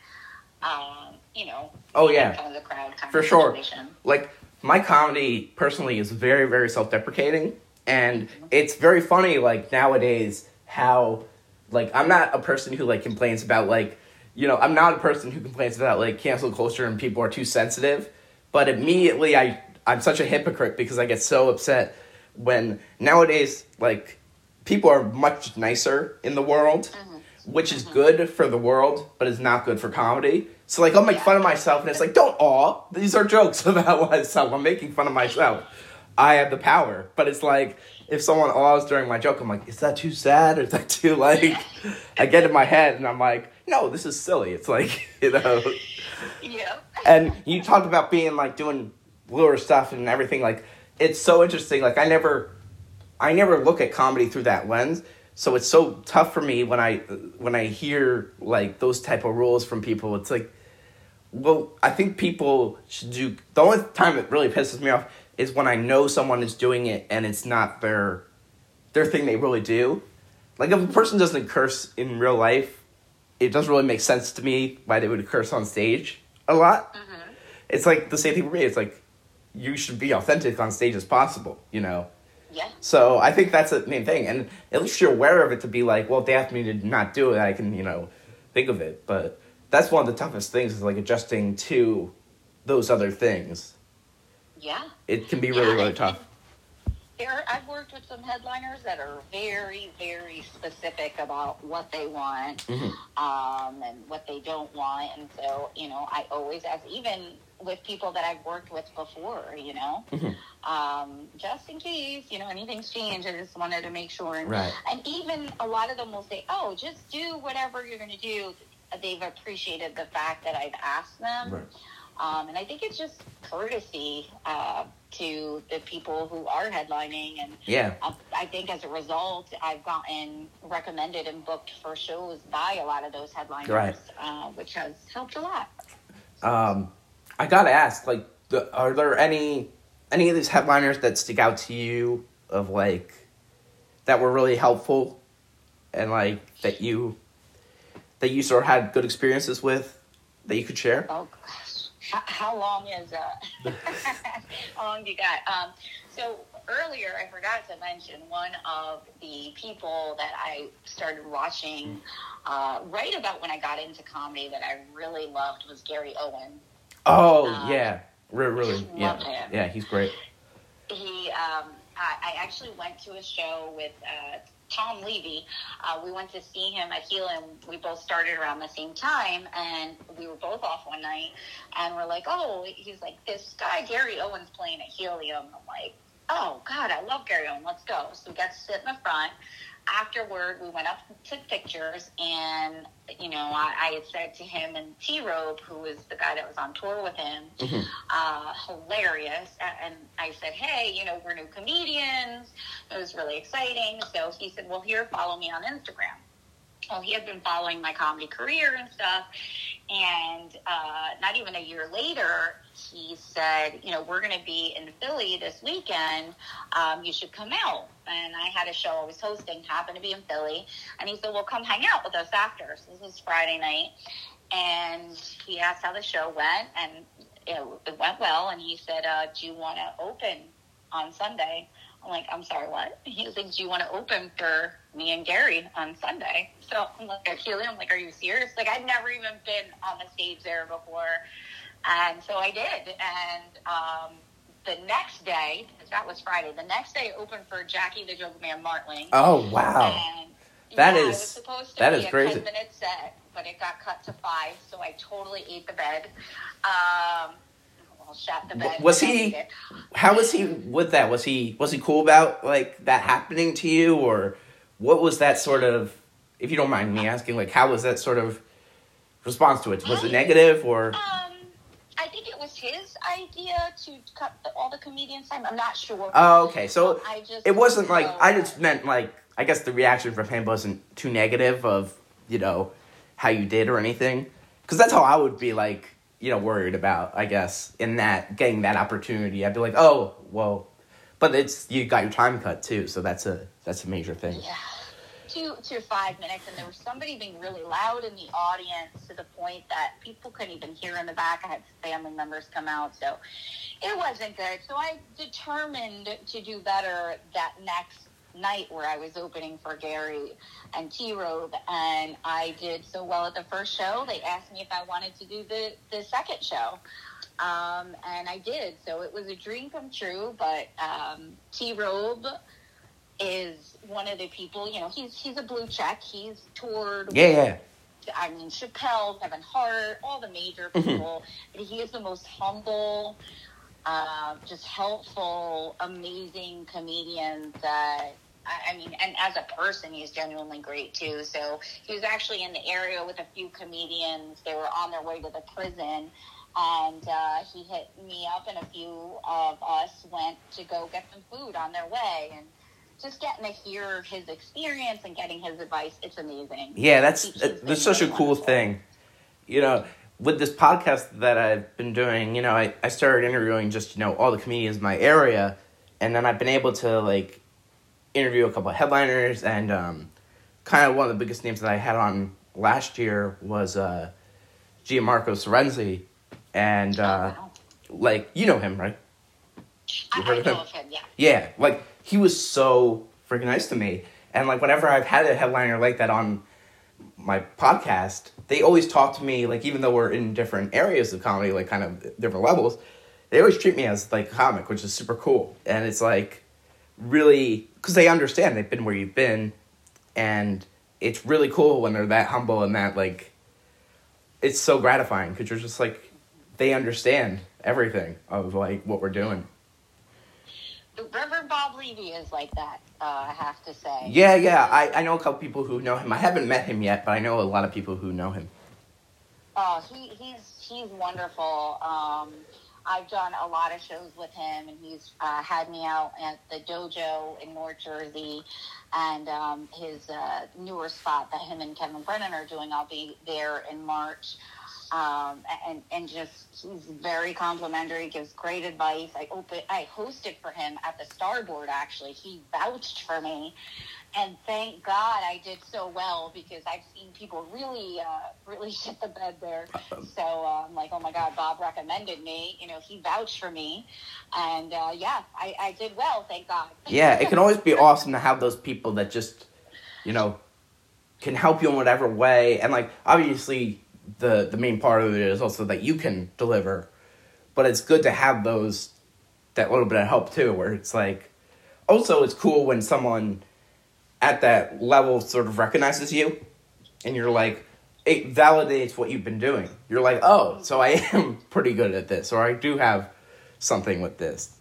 um, you know, Oh, yeah. kind of the crowd kind For of sure. like my comedy personally is very very self-deprecating and it's very funny like nowadays how like i'm not a person who like complains about like you know i'm not a person who complains about like cancel culture and people are too sensitive but immediately i i'm such a hypocrite because i get so upset when nowadays like people are much nicer in the world mm-hmm. which is good for the world but is not good for comedy. So like i'll make Yeah. fun of myself and it's like don't awe these are jokes [LAUGHS] about myself i'm making fun of myself. I have the power. But it's like if someone awes during my joke i'm like is that too sad? Or is that too like i get in my head and i'm like no this is silly. It's like [LAUGHS] you know. Yeah. and you talked about being like doing bluer stuff and everything like it's so interesting like i never i never look at comedy through that lens. So it's so tough for me when i when i hear like those type of rules from people. It's like well i think people should do the only time it really pisses me off is when i know someone is doing it and it's not their their thing they really do like if a person doesn't curse in real life it doesn't really make sense to me why they would curse on stage a lot mm-hmm. it's like the same thing for me. It's like you should be authentic on stage as possible, you know. Yeah. So I think that's the main thing, and at least you're aware of it to be like, well, if they ask me to not do it, I can, you know, think of it. But that's one of the toughest things is like adjusting to those other things. Yeah. It can be really, Yeah, really and- tough. There, I've worked with some headliners that are very, very specific about what they want Mhm. um, and what they don't want. And so, you know, I always ask, even with people that I've worked with before, you know, Mhm. um, just in case, you know, anything's changed. I just wanted to make sure. And, Right. and even a lot of them will say, oh, just do whatever you're going to do. They've appreciated the fact that I've asked them. Right. Um, and I think it's just courtesy uh, to the people who are headlining. And Yeah. uh, I think as a result, I've gotten recommended and booked for shows by a lot of those headliners, Right. uh, which has helped a lot. Um, I gotta ask, like, the, are there any any of these headliners that stick out to you of like that were really helpful and like that you that you sort of had good experiences with that you could share? Oh gosh, how, how long is uh? [LAUGHS] how long do you got? Um, so earlier, I forgot to mention one of the people that I started watching uh, right about when I got into comedy that I really loved was Gary Owen. Oh Um, yeah, Re- really, yeah, yeah, he's great. He, um, I, I actually went to a show with uh, Tom Levy. Uh, we went to see him at Helium. We both started around the same time, and we were both off one night. And we're like, oh, he's like, this guy Gary Owens playing at Helium. I'm like, oh God, I love Gary Owen. Let's go. So we got to sit in the front. Afterward, we went up and took pictures, and you know, I, I had said to him and T Robe, who was the guy that was on tour with him, Mhm. uh, hilarious. And I said, hey, you know, we're new comedians. It was really exciting. So he said, well, here, follow me on Instagram. Well, he had been following my comedy career and stuff. And uh, not even a year later, he said, you know, we're going to be in Philly this weekend. Um, you should come out. And I had a show I was hosting, happened to be in Philly. And he said, well, come hang out with us after. So this was Friday night. And he asked how the show went. And it, it went well. And he said, uh, do you want to open on Sunday? I'm like, I'm sorry, what? He was like, do you want to open for me and Gary on Sunday? So I'm like, actually, I'm like, are you serious? Like, I'd never even been on the stage there before. And so I did. And um, the next day, that was Friday, the next day I opened for Jackie the Joke Man Martling. Oh wow. And, That yeah, is- it was supposed to that be is a crazy. 10 minute set, but it got cut to five, so I totally ate the bed. Um, shat the bed. Was he-. How was he with that? Was he was he cool about like that happening to you, or what was that sort of? If you don't mind me asking, like how was that sort of response to it? Was it negative or? Um, I think it was his idea to cut the, all the comedians' time. I'm not sure. Oh, okay. So I just it wasn't like so, I just meant like I guess the reaction from him wasn't too negative of you know how you did or anything because that's how I would be like you know worried about I guess in that getting that opportunity I'd be like oh well but it's you got your time cut too so that's a that's a major thing Yeah. Two to five minutes, and there was somebody being really loud in the audience to the point that people couldn't even hear in the back. I had family members come out, so it wasn't good. So I determined to do better that next night where I was opening for Gary and T Robe, and I did so well at the first show. They asked me if I wanted to do the the second show. Um, and I did. So it was a dream come true. But um, T Robe is one of the people. You know, he's he's a blue check. He's toured. yeah yeah I mean, Chappelle, Kevin Hart, all the major people. But he is the most humble, uh, just helpful, amazing comedian that. I I mean, and as a person, he's genuinely great too. So he was actually in the area with a few comedians. They were on their way to the prison, and uh, he hit me up, and a few of us went to go get some food on their way, and just getting to hear his experience and getting his advice, it's amazing. yeah that's that's such a cool wonderful. thing you know with this podcast that I've been doing you know I, I started interviewing just you know all the comedians in my area and then I've been able to like interview a couple of headliners and um, kind of one of the biggest names that I had on last year was uh, Gianmarco Soresi and uh, Oh, wow. like you know him right I, you heard I of him? of him, yeah. yeah like he was so freaking nice to me and like whenever I've had a headliner like that on my podcast they always talk to me like even though we're in different areas of comedy like kind of different levels they always treat me as like a comic which is super cool. And it's like really because they understand they've been where you've been. And it's really cool when they're that humble and that like it's so gratifying because you're just like they understand everything of like what we're doing Reverend Bob Levy is like that, uh, I have to say. yeah yeah I, I know a couple people who know him i haven't met him yet but i know a lot of people who know him Oh, he, he's he's wonderful. Um, I've done a lot of shows with him, and he's uh, had me out at the dojo in North Jersey, and um, his uh, newer spot that him and Kevin Brennan are doing. I'll be there in March. Um, and and just he's very complimentary, gives great advice. I open, I hosted for him at the Starboard. Actually, he vouched for me, and thank God I did so well because I've seen people really, uh, really [LAUGHS] shit the bed there. So uh, I'm like, oh my God, Bob recommended me. You know, he vouched for me, and uh, yeah, I, I did well. Thank God. [LAUGHS] yeah it can always be awesome to have those people that just you know can help you in whatever way and like obviously the the main part of it is also that you can deliver but it's good to have those that little bit of help too where it's like also it's cool when someone at that level sort of recognizes you and you're like it validates what you've been doing you're like oh so i [LAUGHS] am pretty good at this or i do have something with this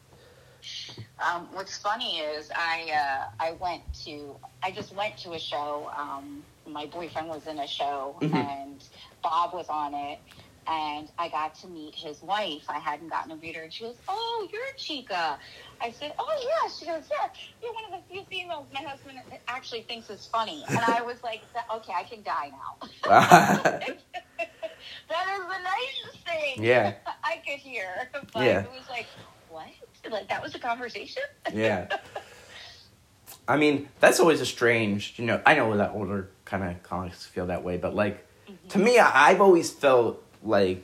Um, what's funny is I uh, I went to I just went to a show. Um, my boyfriend was in a show Mhm. and Bob was on it, and I got to meet his wife. I hadn't gotten to meet her, and she goes, "Oh, you're Chica." I said, "Oh yeah." She goes, "Yeah, you're one of the few females my husband actually thinks is funny." And I was like, "Okay, I can die now." [LAUGHS] that is the nicest thing. Yeah. I could hear, but Yeah. it was like, what? Like that was a conversation. yeah. [LAUGHS] I mean, that's always a strange, you know, I know that older kind of comics feel that way, but like, to me, I, I've always felt like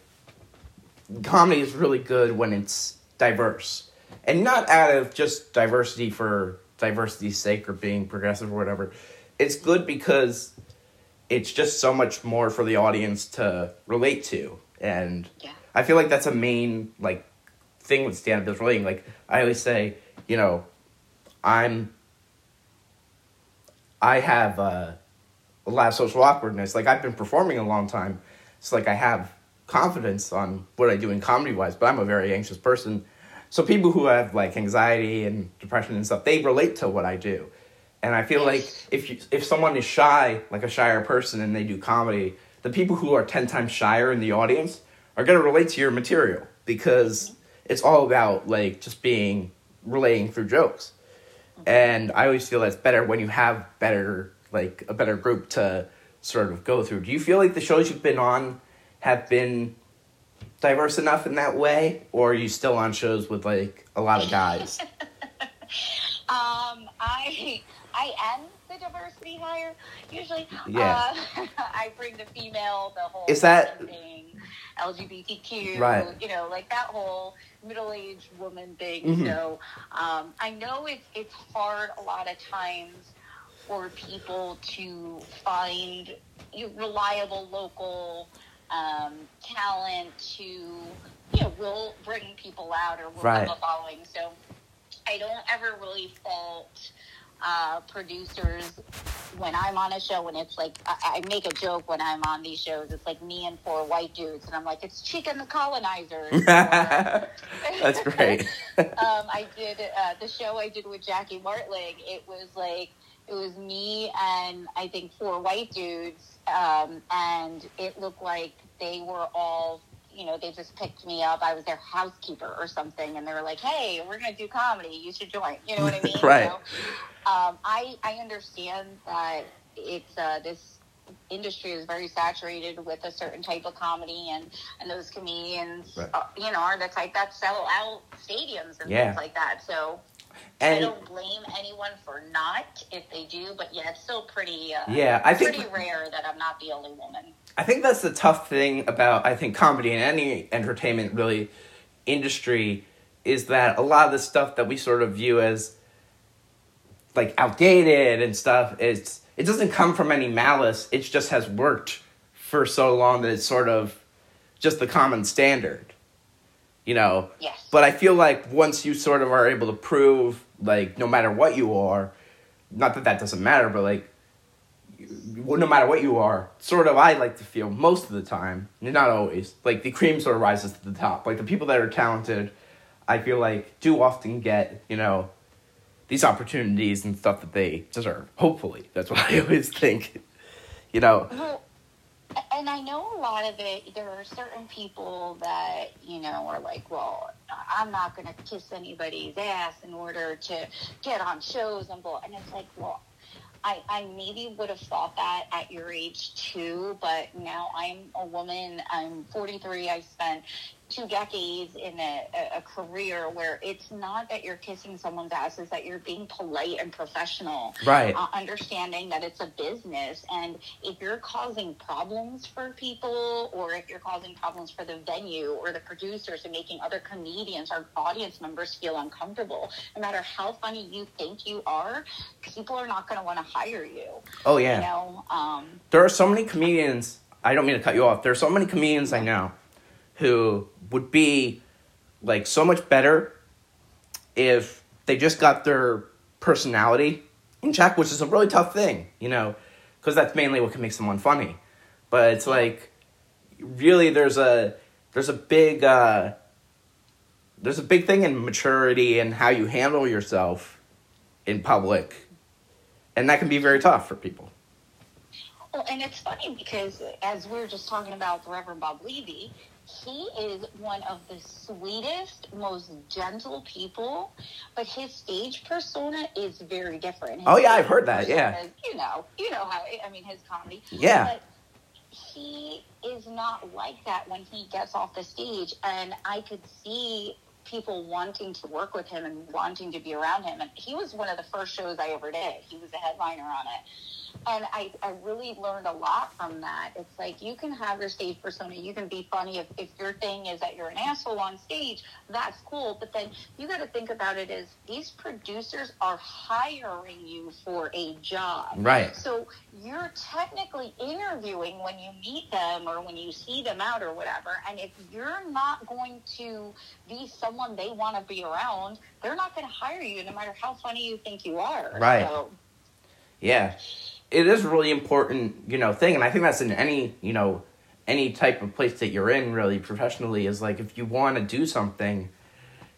comedy is really good when it's diverse. And not out of just diversity for diversity's sake or being progressive or whatever. It's good because it's just so much more for the audience to relate to. And Yeah. I feel like that's a main like thing with stand up is relating. Like I always say, you know, I'm I have uh, a lot of social awkwardness. Like I've been performing a long time. It's like I have confidence on what I do in comedy wise, but I'm a very anxious person. So people who have like anxiety and depression and stuff, they relate to what I do. And I feel like if you, if someone is shy, like a shyer person, and they do comedy, the people who are ten times shyer in the audience are gonna relate to your material because it's all about like just being relating through jokes. Mm-hmm. And I always feel that's better when you have better like a better group to sort of go through. Do you feel like the shows you've been on have been diverse enough in that way, or are you still on shows with like a lot of guys? [LAUGHS] Um, I I am the diversity hire usually. Yeah. Uh, [LAUGHS] I bring the female, the whole Is that- thing, LGBTQ, Right. you know, like that whole middle-aged woman thing. Mhm. So um, I know it's it's hard a lot of times for people to find reliable local um, talent to you know will bring people out or will Right. have a following. So I don't ever really fault uh, producers when I'm on a show when it's like I, I make a joke when I'm on these shows. It's like me and four white dudes, and I'm like, it's Chica and the Colonizers. Or- [LAUGHS] That's great. [LAUGHS] um, I did uh, the show I did with Jackie Martling. It was like it was me and I think four white dudes, um, and it looked like they were all. You know, they just picked me up. I was their housekeeper or something, and they were like, "Hey, we're gonna do comedy. You should join." You know what I [LAUGHS] mean? Right. So, um, I I understand that it's uh, this industry is very saturated with a certain type of comedy, and and those comedians, Right. uh, you know, are the type that sell out stadiums and Yeah. things like that. So I don't blame anyone for not if they do, but yeah, it's still pretty. Uh, yeah, I think pretty rare that I'm not the only woman. I think that's the tough thing about I think comedy and any entertainment really industry is that a lot of the stuff that we sort of view as like outdated and stuff it's it doesn't come from any malice it just has worked for so long that it's sort of just the common standard you know Yes. but I feel like once you sort of are able to prove, like, no matter what you are, not that that doesn't matter, but like, no matter what you are, sort of, I like to feel most of the time, not always, like the cream sort of rises to the top. Like the people that are talented, I feel like do often get, you know, these opportunities and stuff that they deserve. Hopefully, that's what I [LAUGHS] always think. You know, Well, and I know a lot of it. There are certain people that you know are like, well, I'm not going to kiss anybody's ass in order to get on shows and blah. And it's like, well, I, I maybe would have thought that at your age too, but now I'm a woman. I'm 43. I spent two decades in a, a, career where it's not that you're kissing someone's ass, it's that you're being polite and professional right? uh, understanding that it's a business and if you're causing problems for people or if you're causing problems for the venue or the producers and making other comedians or audience members feel uncomfortable no matter how funny you think you are people are not going to want to hire you Oh yeah. you know um, there are so many comedians i don't mean to cut you off there are so many comedians i know who would be like so much better if they just got their personality in check which is a really tough thing you know because that's mainly what can make someone funny but it's like really there's a there's a big uh there's a big thing in maturity and how you handle yourself in public, and that can be very tough for people. Well, and it's funny because as we are just talking about the Reverend Bob Levy, he is one of the sweetest, most gentle people, but his stage persona is very different. His Oh, yeah, I've heard that, yeah. is, You know, you know how I mean his comedy. Yeah. But he is not like that when he gets off the stage, and I could see people wanting to work with him and wanting to be around him. And he was one of the first shows I ever did. He was a headliner on it. And I, I really learned a lot from that. It's like you can have your stage persona, you can be funny. If, if your thing is that you're an asshole on stage, that's cool. But then you got to think about it as these producers are hiring you for a job. Right. So you're technically interviewing when you meet them or when you see them out or whatever. And if you're not going to be someone they want to be around, they're not going to hire you no matter how funny you think you are. Right. So, Yeah. It is a really important, you know, thing and I think that's in any, you know, any type of place that you're in really professionally is like if you want to do something,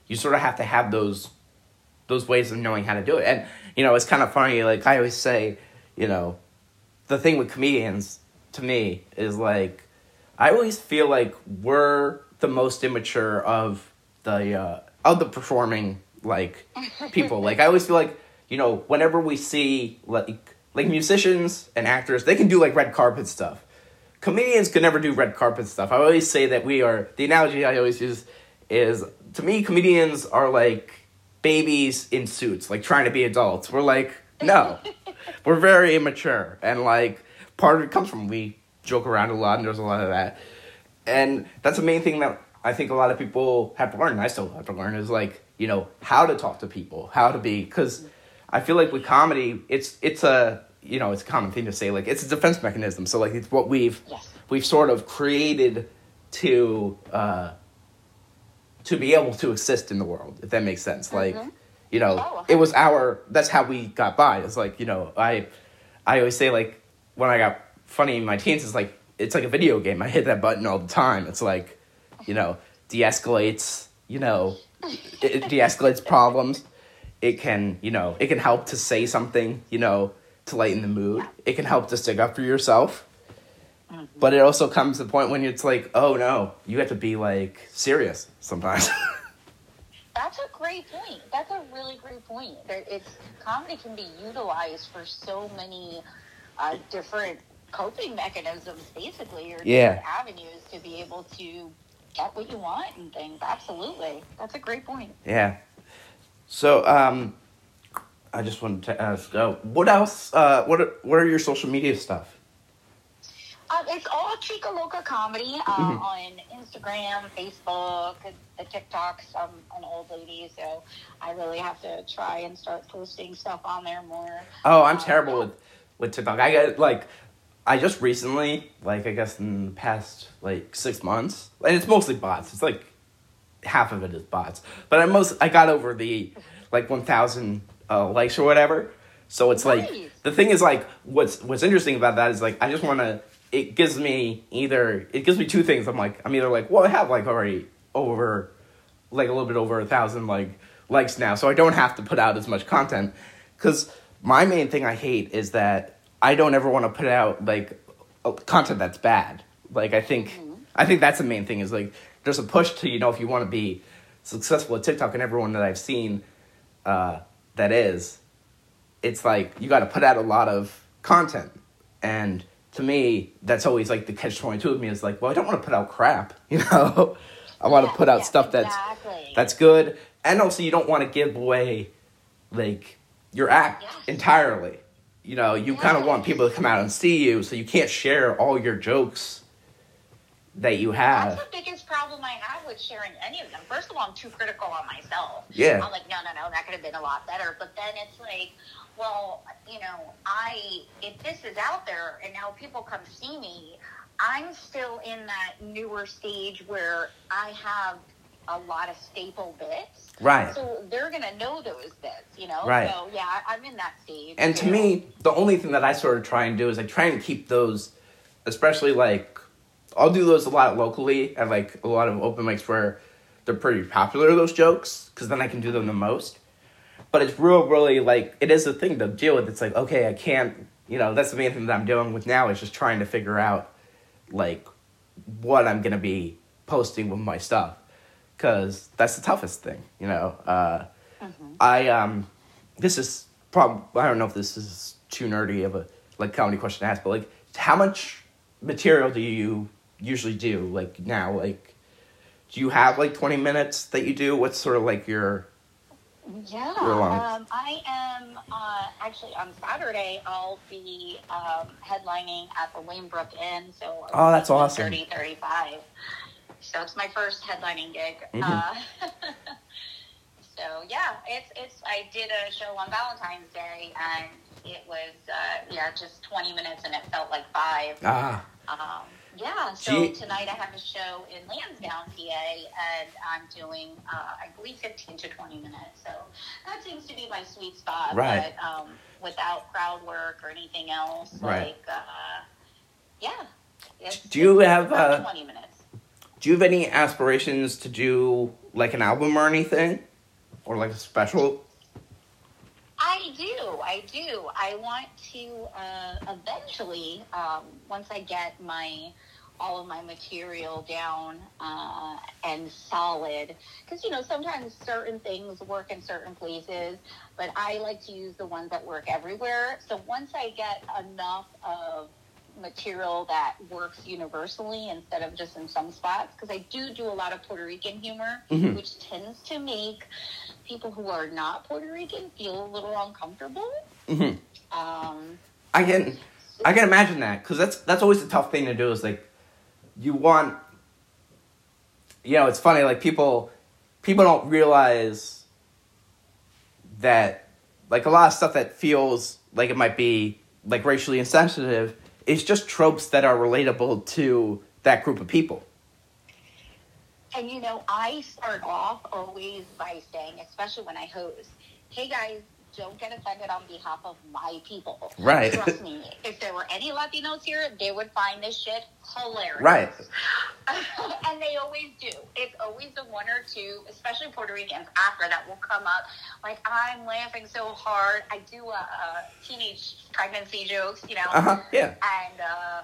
you sort of have to have those those ways of knowing how to do it. And you know, it's kind of funny like I always say, you know, the thing with comedians to me is like I always feel like we're the most immature of the uh, of the performing like [LAUGHS] people. like I always feel like you know whenever we see like like musicians and actors, they can do like red carpet stuff. Comedians can never do red carpet stuff. I always say that we are the analogy I always use is to me comedians are like babies in suits, like trying to be adults. We're like no, [LAUGHS] we're very immature and like part of it comes from we joke around a lot and there's a lot of that and that's the main thing that i think a lot of people have to learn i still have to learn is like you know how to talk to people how to be because i feel like with comedy it's it's a you know it's a common thing to say like it's a defense mechanism. So like it's what we've Yes. we've sort of created to uh to be able to exist in the world if that makes sense. Like you know Oh, it was our that's how we got by. It's like you know i i always say like when i got funny in my teens it's like it's like a video game. I hit that button all the time. It's like you know de-escalates you know it, it de-escalates problems. It can you know it can help to say something you know to lighten the mood it can help to stick up for yourself but it also comes to the point when it's like oh no you have to be like serious sometimes [LAUGHS] That's a great point. That's a really great point. That it's comedy can be utilized for so many uh, different coping mechanisms, basically, or Yeah. different avenues to be able to get what you want and things. Absolutely, that's a great point. Yeah. So, um, I just wanted to ask, uh, what else? Uh, what are, what are your social media stuff? Um, it's all Chica Loca comedy uh, Mhm. on Instagram, Facebook, the TikToks. I'm an old lady, so I really have to try and start posting stuff on there more. Oh, I'm Uh, terrible with with TikTok. I got like, I just recently, like, I guess in the past like six months, and it's mostly bots. It's like half of it is bots, but I most I got over the like 1,000 uh, likes or whatever. So it's like the thing is like what's what's interesting about that is like I just want to. It gives me either it gives me two things. I'm like I'm either like well I have like already over like a little bit over a thousand like likes now, so I don't have to put out as much content. Because my main thing I hate is that I don't ever want to put out like content that's bad. Like I think I think that's the main thing is like there's a push to you know if you want to be successful at TikTok and everyone that I've seen uh, that is, it's like you got to put out a lot of content. And to me that's always like the catch 22 of me is like well i don't want to put out crap [LAUGHS] you know? I want to Yeah, put out yeah, stuff that's exactly. that's good. And also you don't want to give away like your act Yes. entirely. You know you kind of want people to come out and see you so you can't share all your jokes that you have That's the biggest problem I have with sharing any of them. First of all, I'm too critical on myself. Yeah. I'm like, no, no, no, that could have been a lot better. But then it's like, well, you know, I if this is out there and now people come see me, I'm still in that newer stage where I have a lot of staple bits. Right. So they're gonna know those bits, you know. Right. So yeah, I- I'm in that stage. And to me, the only thing that I sort of try and do is like try and keep those, especially like, I'll do those a lot locally at like a lot of open mics where they're pretty popular those jokes because then I can do them the most. But it's real, really like it is a thing to deal with. It's like okay, I can't. You know, that's the main thing that I'm dealing with now is just trying to figure out like what I'm gonna be posting with my stuff because that's the toughest thing. You know, uh, I um, this is prob I don't know if this is too nerdy of a like comedy question to ask, but like how much material do you usually do like now like do you have like 20 minutes that you do what's sort of like your Yeah, long. um, I am uh, actually on Saturday. I'll be um, headlining at the Lanebrook Inn. So Oh, that's awesome. 30, 35. So it's my first headlining gig. Mhm. Uh, [LAUGHS] so yeah, it's it's. I did a show on Valentine's Day, and it was uh, yeah, just 20 minutes, and it felt like five. ah Um, yeah, so Gee. tonight I have a show in Lansdowne, PA, and I'm doing, uh, I believe, 15 to 20 minutes. So that seems to be my sweet spot. Right. But um, without crowd work or anything else, Right. like, uh, yeah. It's, Do you have, uh, 20 minutes. do you have any aspirations to do like an album or anything or like a special I do. I do. I want to uh, eventually, um, once I get my all of my material down uh, and solid, because you know sometimes certain things work in certain places, but I like to use the ones that work everywhere. So once I get enough of material that works universally instead of just in some spots because I do do a lot of Puerto Rican humor, Mhm. which tends to make people who are not Puerto Rican feel a little uncomfortable. Mhm. Um, i can i can imagine that because that's that's always a tough thing to do is like you want you know it's funny like people people don't realize that like a lot of stuff that feels like it might be like racially insensitive is just tropes that are relatable to that group of people and you know, I start off always by saying, especially when I host, "Hey guys." Don't get offended on behalf of my people. Right. Trust me. If there were any Latinos here, they would find this shit hilarious. Right. [LAUGHS] and they always do. It's always the one or two, especially Puerto Ricans after that will come up. Like I'm laughing so hard. I do a, uh, teenage pregnancy jokes, you know, uh-huh yeah and uh,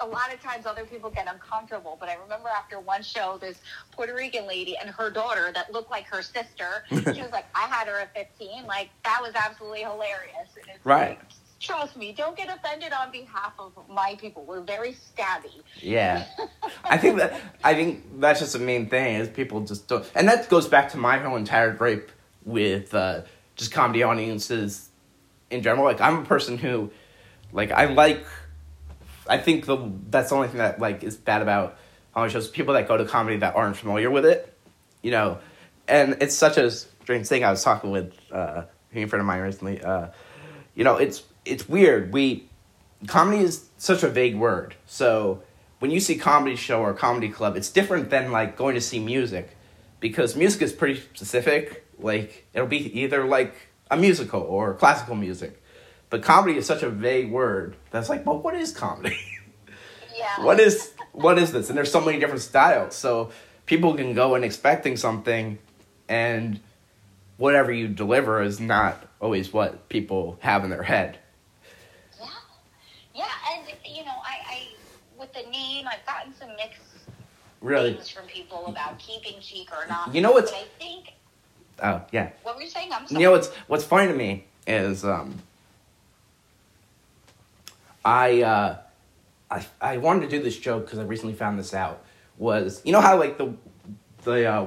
a lot of times other people get uncomfortable. But I remember after one show, this Puerto Rican lady and her daughter that looked like her sister. [LAUGHS] she was like, "I had her at 15. Like that was absolutely hilarious." Right. like, Trust me, don't get offended on behalf of my people. We're very stabby. Yeah, [LAUGHS] I think that I think that's just the main thing is people just don't, and that goes back to my whole entire gripe with uh, just comedy audiences in general. Like I'm a person who, like, I like, I think the that's the only thing that like is bad about comedy shows. People that go to comedy that aren't familiar with it, you know, and it's such a strange thing. I was talking with uh, a friend of mine recently. Uh, you know, it's it's weird. We comedy is such a vague word. So when you see comedy show or comedy club, it's different than like going to see music because music is pretty specific. Like it'll be either like a musical or classical music. But comedy is such a vague word that's like, well, what is comedy? Yeah. [LAUGHS] what is what is this? And there's so many different styles. So people can go in expecting something and whatever you deliver is not always what people have in their head. Yeah, yeah, and you know, I, I with the name, I've gotten some mixed Really? things from people about keeping cheek or not. You know what's- I think Oh, yeah. what were you saying? I'm You know what's what's funny to me is um, I uh, I I wanted to do this joke because I recently found this out. Was you know how like the the uh,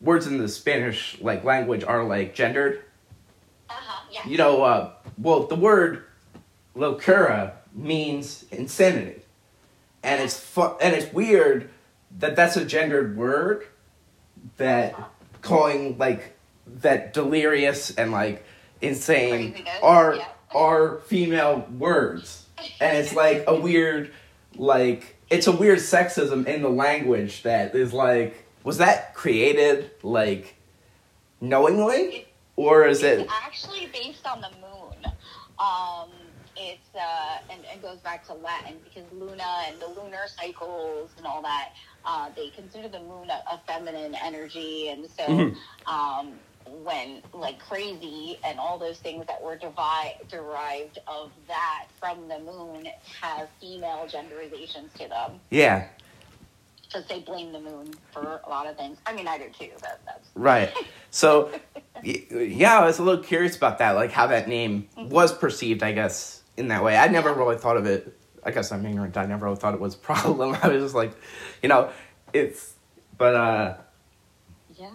words in the Spanish like language are like gendered. uh-huh, yeah. You know, uh, well the word locura means insanity, and it's fu- and it's weird that that's a gendered word that calling like that delirious and like insane are yeah. are female words and it's like a weird like it's a weird sexism in the language that is like was that created like knowingly or is it's it actually based on the moon. Um, it's uh, and it goes back to Latin because Luna and the lunar cycles and all that. Uh, they consider the moon a, a feminine energy, and so Mhm. um, when like crazy and all those things that were devi- derived of that from the moon have female genderizations to them Yeah. because they blame the moon for a lot of things. I mean, I do too. But that's [LAUGHS] Right. So, yeah, I was a little curious about that, like how that name was perceived, I guess, in that way. I never really thought of it. I guess I'm ignorant. I never really thought it was a problem. [LAUGHS] I was just like, you know, it's, but, uh, yeah.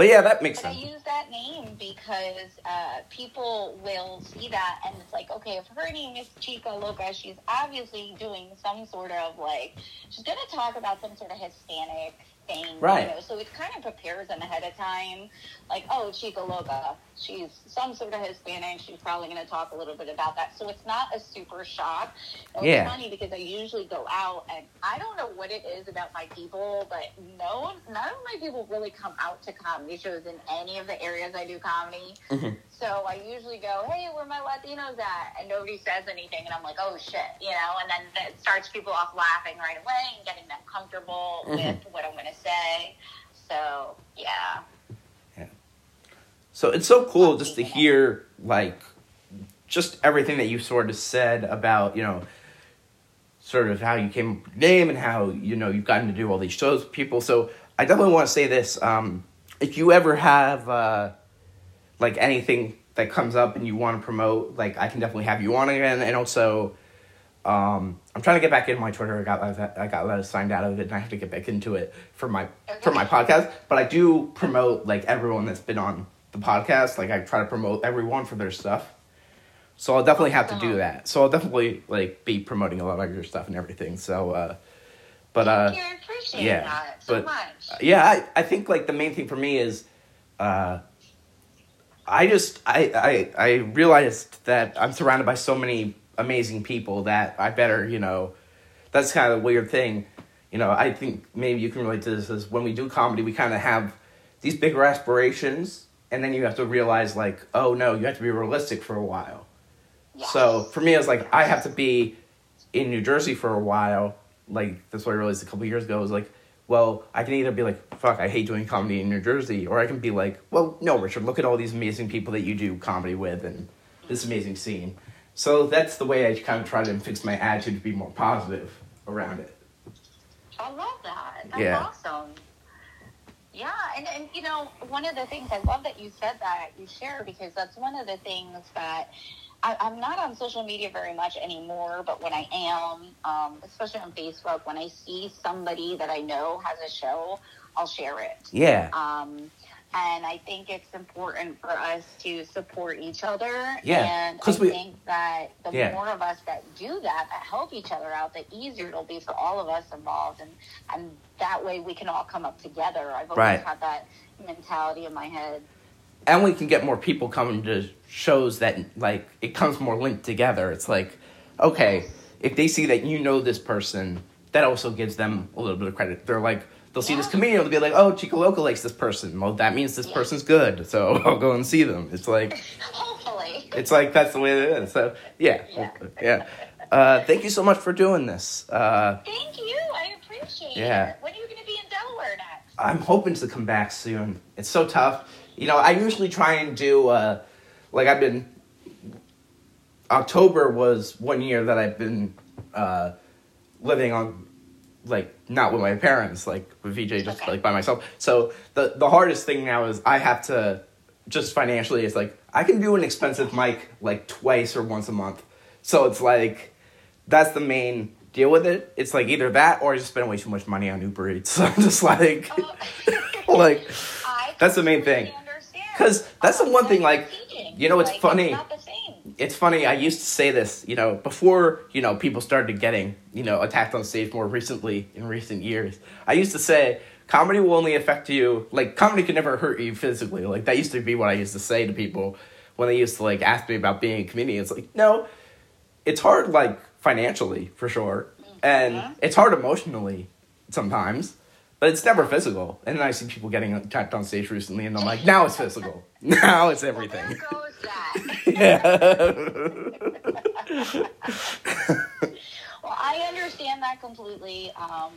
But yeah, that makes But I use that name because uh, people will see that and it's like, okay, if her name is Chica Loca, she's obviously doing some sort of like, she's going to talk about some sort of Hispanic thing. Right. You know? So it kind of prepares them ahead of time. Like, oh, Chica Loca, she's some sort of Hispanic. She's probably going to talk a little bit about that. So it's not a super shock. It's Yeah. funny because I usually go out and I don't know what it is about my people, but no, one- none of my people really come out to comedy shows in any of the areas I do comedy. Mhm. So I usually go, hey, where my Latinos at? And nobody says anything. And I'm like, oh, shit, you know? And then it starts people off laughing right away and getting them comfortable Mhm. with what I'm going to say. So, yeah. So it's so cool just to hear, like, just everything that you sort of said about, you know, sort of how you came up with your name and how, you know, you've gotten to do all these shows with people. So I definitely want to say this. Um, if you ever have, uh, like, anything that comes up and you want to promote, like, I can definitely have you on again. And also, um, I'm trying to get back in my Twitter. I got I got let signed out of it, and I have to get back into it for my for my podcast. But I do promote like everyone that's been on the podcast. Like I try to promote everyone for their stuff. So I'll definitely have to do that. So I'll definitely like be promoting a lot of your stuff and everything. So, uh, but uh, you. I appreciate yeah, that so but- much. yeah, I, I think like the main thing for me is, uh, I just I, I I realized that I'm surrounded by so many amazing people that I better you know, that's kind of a weird thing, you know. I think maybe you can relate to this is when we do comedy, we kind of have these bigger aspirations, and then you have to realize like, oh no, you have to be realistic for a while. Yes. So for me, I was like, I have to be in New Jersey for a while. Like that's what I realized a couple years ago. I was like, well, I can either be like, fuck, I hate doing comedy in New Jersey, or I can be like, well, no, Richard, look at all these amazing people that you do comedy with and this amazing scene. So that's the way I kind of try to fix my attitude to be more positive around it. I love that. That's Yeah. awesome. Yeah, and, and you know, one of the things I love that you said that you share because that's one of the things that I, I'm not on social media very much anymore, but when I am, um, especially on Facebook, when I see somebody that I know has a show, I'll share it. Yeah. Um, and I think it's important for us to support each other. Yeah, And I we- think that the Yeah. more of us that do that, that help each other out, the easier it'll be for all of us involved. And, and that way we can all come up together. I've always Right. had that mentality in my head. and we can get more people coming to shows that like it comes more linked together. It's like, okay, if they see that you know this person, that also gives them a little bit of credit. They're like, they'll see this comedian, they'll be like, oh, Chico Loco likes this person. Well, that means this Yeah. person's good, so [LAUGHS] I'll go and see them. It's like, [LAUGHS] Hopefully. it's like that's the way it is. So yeah, Yeah. yeah. Uh, thank you so much for doing this. Uh, Thank you. I appreciate Yeah. it. When are you going to be in Delaware next? I'm hoping to come back soon. It's so tough. You know, I usually try and do uh like I've been October was one year that I've been uh living on like not with my parents, like with VJ just Okay. like by myself. So the the hardest thing now is I have to just financially it's like I can do an expensive mic like twice or once a month. So it's like that's the main deal with it. It's like either that or I just spend way too much money on Uber Eats. [LAUGHS] So I'm just like Oh. [LAUGHS] like [LAUGHS] That's the main thing. Because that's the one thing, like, you know, it's funny. Not the same. it's funny i used to say this you know before you know people started getting you know attacked on stage more recently in recent years i used to say comedy will only affect you like comedy can never hurt you physically like that used to be what i used to say to people when they used to like ask me about being a comedian it's like no it's hard like financially for sure and Mhm. it's hard emotionally sometimes but it's never physical and then i see people getting attacked on stage recently and i'm like now it's physical [LAUGHS] now it's everything Well, there goes that. yeah. [LAUGHS] well, I understand that completely. Um,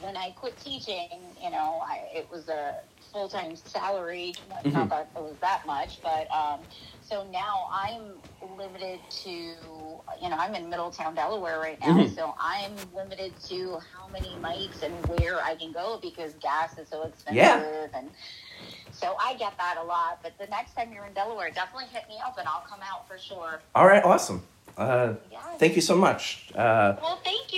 when I quit teaching, you know, I, it was a full time salary. Mm-hmm. Not that it was that much, but um, so now I'm limited to, you know, I'm in Middletown, Delaware right now, Mhm. so I'm limited to how many mics and where I can go because gas is so expensive. Yeah. And so I get that a lot. But the next time you're in Delaware, definitely hit me up and I'll come out for sure. All right, awesome. Uh, Yeah. thank you so much. Uh, Well, thank